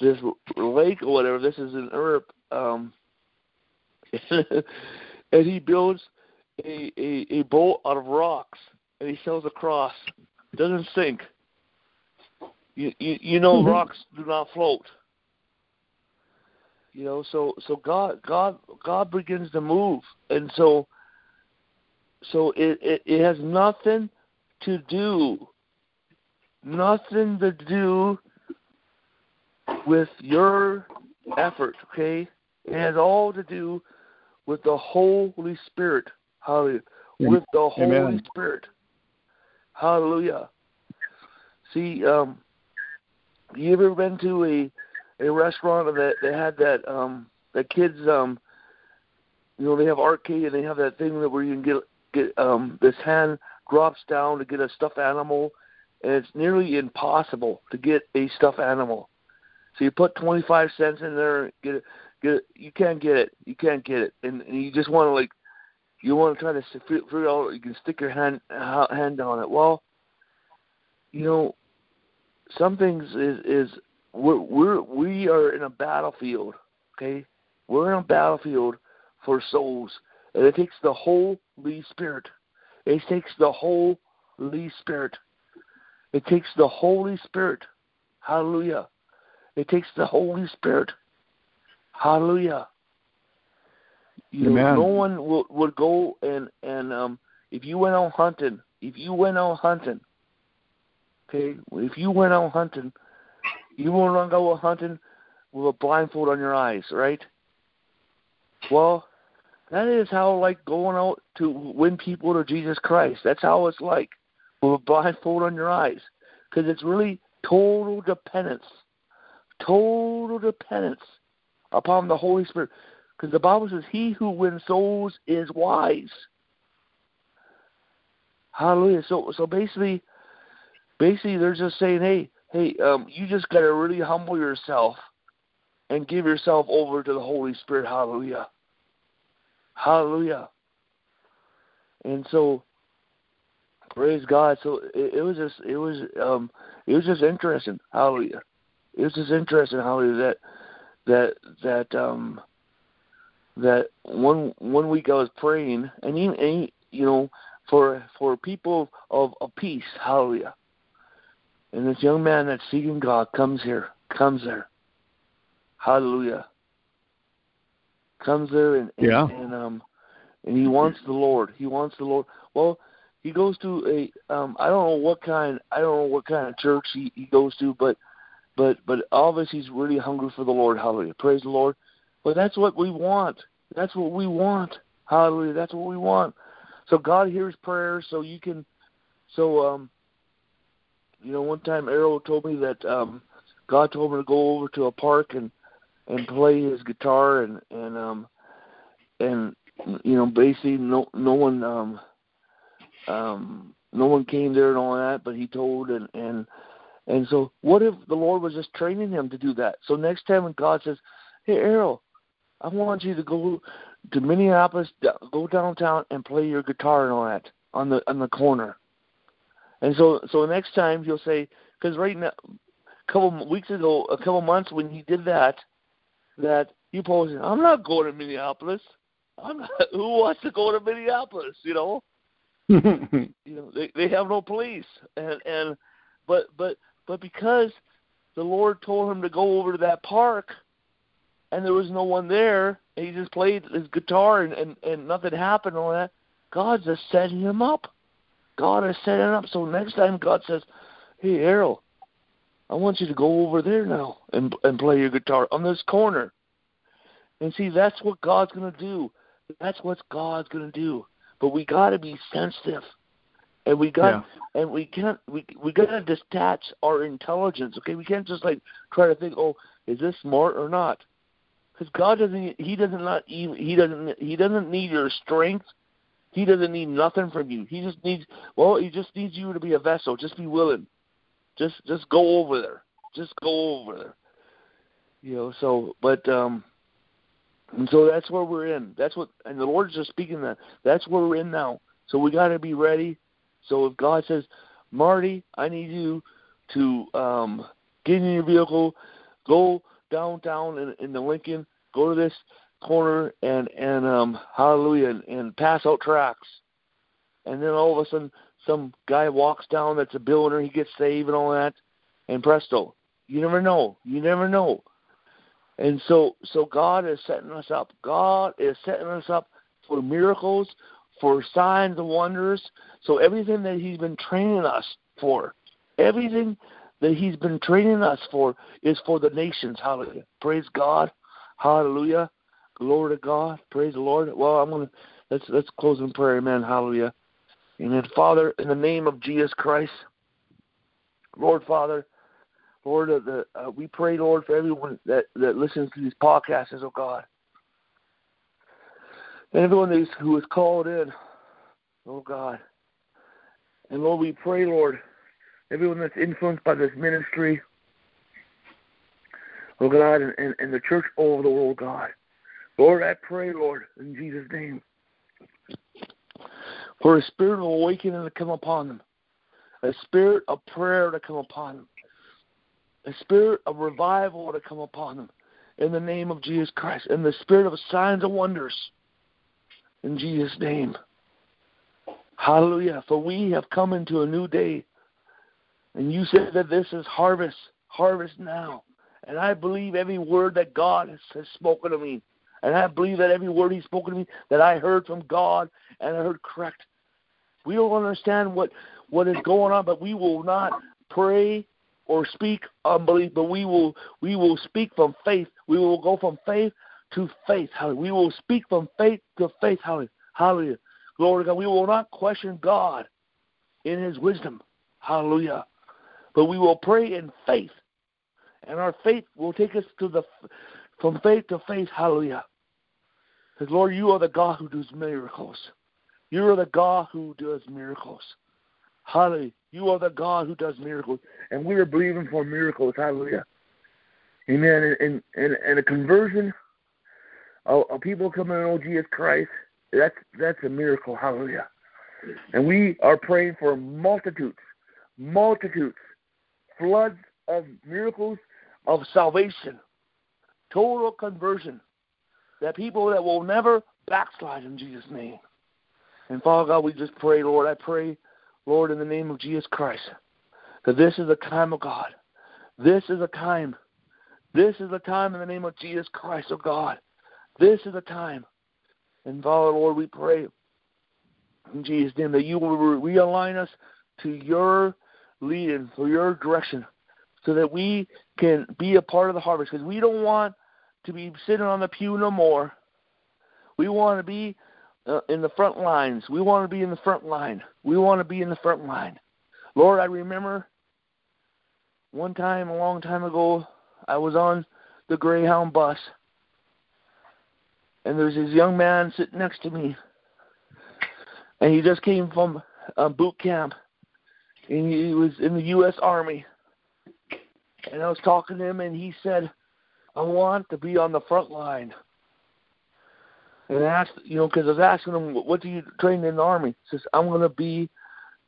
this lake or whatever. This is in Europe um and he builds a, a a boat out of rocks and he sails across. It doesn't sink you you, you know mm-hmm. rocks do not float. You know, so so God God God begins to move, and so so it it, it has nothing to do nothing to do with your effort, okay? It has all to do with the Holy Spirit. Hallelujah. With the Holy Amen. Spirit. Hallelujah. See, um, you ever been to a a restaurant that they had that um that kids um you know they have arcade and they have that thing that where you can get get um this hand drops down to get a stuffed animal and it's nearly impossible to get a stuffed animal. So you put 25 cents in there, get it, get it. You can't get it. You can't get it, and, and you just want to like, you want to try to figure out. You can stick your hand hand on it. Well, you know, some things is is we're we're we are in a battlefield. Okay, we're in a battlefield for souls, and it takes the Holy Spirit. It takes the Holy Spirit. It takes the Holy Spirit. Hallelujah. It takes the Holy Spirit. Hallelujah. You Amen. know, no one would, would go and and um if you went out hunting, if you went out hunting, okay, if you went out hunting, you won't go hunting with a blindfold on your eyes, right? Well, that is how like going out to win people to Jesus Christ. That's how it's like with a blindfold on your eyes, because it's really total dependence, total dependence upon the Holy Spirit. Because the Bible says, "He who wins souls is wise." Hallelujah. So, so basically, basically, they're just saying, "Hey, hey, um, you just got to really humble yourself and give yourself over to the Holy Spirit." Hallelujah. Hallelujah. And so, praise God. So it, it was just, it was, um, it was just interesting. Hallelujah. It was just interesting. Hallelujah. That, that, that, um, that one one week I was praying, and even, and, you know, for for people of, of peace, hallelujah. And this young man that's seeking God comes here, comes there, hallelujah comes there and, and yeah. and um and he wants the Lord. He wants the Lord. Well, he goes to a um I don't know what kind I don't know what kind of church he, he goes to, but but but obviously he's really hungry for the Lord. Hallelujah. Praise the Lord. But that's what we want. That's what we want. Hallelujah. That's what we want. So God hears prayers so you can so um you know, one time Erryl told me that um God told him to go over to a park and and play his guitar and and um and you know basically no no one um um no one came there and all that but he told and and and so what if the lord was just training him to do that? So next time when god says hey erryl i want you to go to minneapolis go downtown and play your guitar and all that on the on the corner. And so so next time he'll say because right now a couple weeks ago a couple months when he did that that you posted, I'm not going to Minneapolis. I'm not, who wants to go to Minneapolis? You know, you know they they have no police, and and but but but because the Lord told him to go over to that park, and there was no one there, and he just played his guitar, and and, and nothing happened on that. God's just setting him up. God is setting him up. So next time God says, "Hey, Erryl, I want you to go over there now and and play your guitar on this corner. And see, that's what God's going to do. That's what God's going to do. But we got to be sensitive, and we got yeah. and we can't we we got to detach our intelligence. Okay, we can't just like try to think, oh, is this smart or not? Because God doesn't He doesn't not even He doesn't He doesn't need your strength. He doesn't need nothing from you. He just needs well, He just needs you to be a vessel. Just be willing. Just just go over there. Just go over there. You know, so but um and so that's where we're in. That's what and the Lord's just speaking that. That's where we're in now. So we gotta be ready. So if God says, Marty, I need you to um get in your vehicle, go downtown in, in the Lincoln, go to this corner and and um hallelujah and, and pass out tracts. And then all of a sudden some guy walks down that's a billionaire, he gets saved and all that, and presto, you never know. You never know. And so, so God is setting us up. God is setting us up for miracles, for signs and wonders. So everything that He's been training us for, everything that He's been training us for, is for the nations. Hallelujah! Praise God. Hallelujah. Glory to God. Praise the Lord. Well, I'm gonna let's let's close in prayer. Amen. Hallelujah. Amen. Father, in the name of Jesus Christ, Lord Father, Lord, uh, the, uh, we pray, Lord, for everyone that, that listens to these podcasts, oh God. And everyone that is, who is called in, oh God. And Lord, we pray, Lord, everyone that's influenced by this ministry, oh God, and, and, and the church all over the world, God. Lord, I pray, Lord, in Jesus' name, for a spirit of awakening to come upon them, a spirit of prayer to come upon them, a spirit of revival to come upon them, in the name of Jesus Christ, and the spirit of signs and wonders, in Jesus' name. Hallelujah. For we have come into a new day. And you said that this is harvest, harvest now. And I believe every word that God has, has spoken to me. And I believe that every word He's spoken to me that I heard from God and I heard correct. We don't understand what, what is going on, but we will not pray or speak unbelief, but we will we will speak from faith. We will go from faith to faith. Hallelujah. We will speak from faith to faith. Hallelujah. Hallelujah. Glory to God. We will not question God in His wisdom. Hallelujah. But we will pray in faith, and our faith will take us to the from faith to faith. Hallelujah. Because Lord, you are the God who does miracles. You are the God who does miracles. Hallelujah. You are the God who does miracles. And we are believing for miracles. Hallelujah. Amen. And and, and a conversion of, of people coming to know Jesus Christ, that's that's a miracle. Hallelujah. And we are praying for multitudes, multitudes, floods of miracles of salvation, total conversion, that people that will never backslide in Jesus' name. And Father God, we just pray, Lord, I pray, Lord, in the name of Jesus Christ, that this is a time of God. This is a time. This is a time in the name of Jesus Christ, oh God. This is a time. And Father, Lord, we pray in Jesus' name that you will realign us to your leading, for your direction, so that we can be a part of the harvest. Because we don't want to be sitting on the pew no more. We want to be uh, in the front lines. We want to be in the front line. We want to be in the front line. Lord, I remember one time, a long time ago, I was on the Greyhound bus, and there was this young man sitting next to me, and he just came from uh, boot camp, and he was in the U.S. Army. And I was talking to him, and he said, "I want to be on the front line." And asked, you know, because I was asking him, "What do you train in the army?" He says, "I'm going to be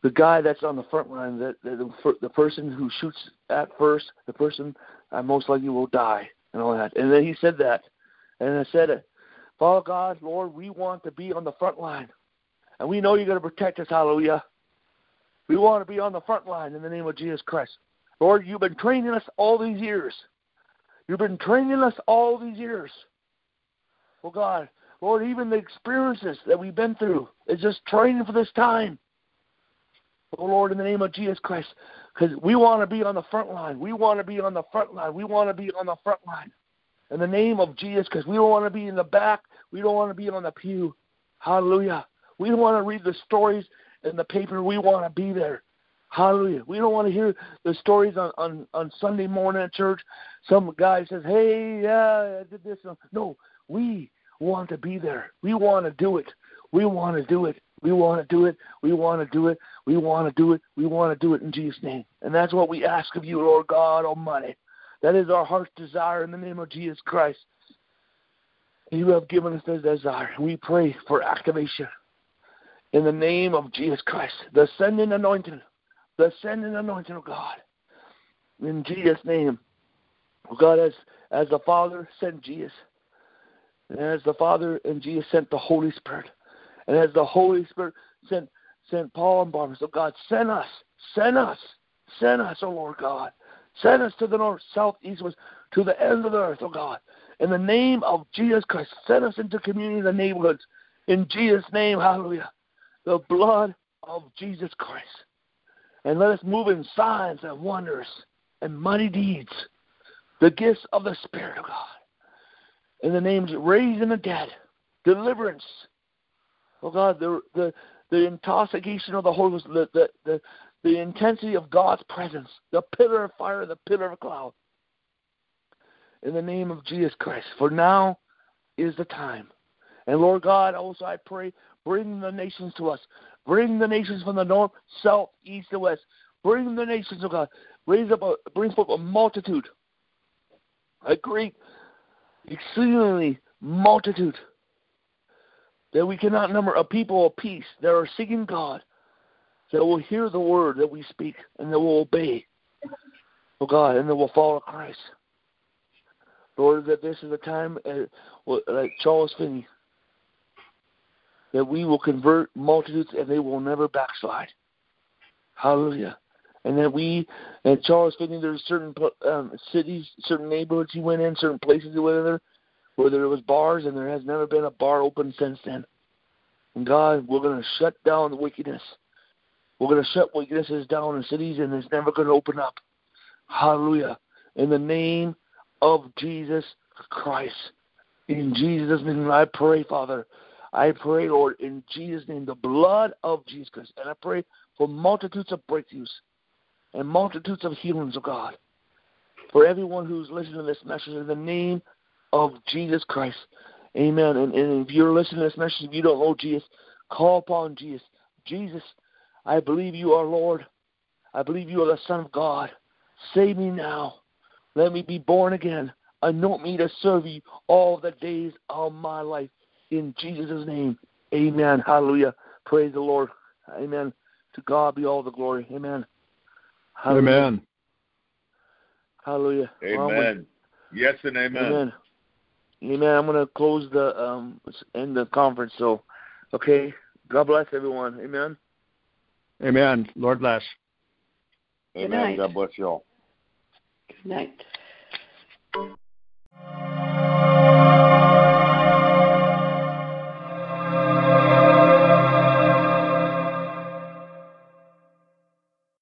the guy that's on the front line, the the, the person who shoots at first, the person I most likely will die, and all that." And then he said that, and I said, "Father God, Lord, we want to be on the front line, and we know you're going to protect us. Hallelujah. We want to be on the front line in the name of Jesus Christ, Lord. You've been training us all these years. You've been training us all these years. Well, God, Lord, even the experiences that we've been through is just training for this time. Oh, Lord, in the name of Jesus Christ, because we want to be on the front line. We want to be on the front line. We want to be on the front line. In the name of Jesus, because we don't want to be in the back. We don't want to be on the pew. Hallelujah. We don't want to read the stories in the paper. We want to be there. Hallelujah. We don't want to hear the stories on, on, on Sunday morning at church. Some guy says, hey, yeah, I did this. No, we want to be there. We want to do it. We want to do it. We want to do it. We want to do it. We want to do it. We want to do it in Jesus' name. And that's what we ask of you, Lord God Almighty. That is our heart's desire in the name of Jesus Christ. You have given us this desire. We pray for activation in the name of Jesus Christ, the sending anointing, the sending anointing of God. In Jesus' name, God, as, as the Father sent Jesus, and as the Father and Jesus sent the Holy Spirit, and as the Holy Spirit sent sent Paul and Barnabas, oh God, send us, send us, send us, oh Lord God. Send us to the north, south, east, west, to the ends of the earth, oh God. In the name of Jesus Christ, send us into communities and neighborhoods. In Jesus' name, hallelujah. The blood of Jesus Christ. And let us move in signs and wonders and mighty deeds. The gifts of the Spirit of God in the names raising the dead, deliverance. Oh God, the the the intoxication of the Holy Ghost, the, the the the intensity of God's presence, the pillar of fire, the pillar of cloud. In the name of Jesus Christ, for now is the time. And Lord God, also I pray, bring the nations to us. Bring the nations from the north, south, east, and west. Bring the nations, oh God. Raise up a bring forth a multitude. A great, exceedingly multitude. That we cannot number a people of peace that are seeking God, that will hear the word that we speak and that will obey. Oh God, and that will follow Christ. Lord, that this is a time, uh, like Charles Finney, that we will convert multitudes and they will never backslide. Hallelujah. And that we, and Charles Finney, there's certain um, cities, certain neighborhoods he went in, certain places he went in there, where there was bars, and there has never been a bar open since then. And God, we're to shut down the wickedness. We're to shut wickednesses down in cities, and it's never to open up. Hallelujah. In the name of Jesus Christ. In Jesus' name, I pray, Father. I pray, Lord, in Jesus' name, the blood of Jesus Christ. And I pray for multitudes of breakthroughs and multitudes of healings, of oh God. For everyone who's listening to this message, in the name of Jesus Christ. Amen. And, and if you're listening to this message, if you don't know Jesus, call upon Jesus. Jesus, I believe you are Lord. I believe you are the Son of God. Save me now. Let me be born again. Anoint me to serve you all the days of my life. In Jesus' name, amen. Hallelujah. Praise the Lord. Amen. To God be all the glory. Amen. Hallelujah. Amen. Hallelujah. Amen. Well, yes and amen. Amen. Amen. I'm going to close the um end the conference. So, okay. God bless everyone. Amen. Amen. Lord bless. Amen. God bless you all. Good night.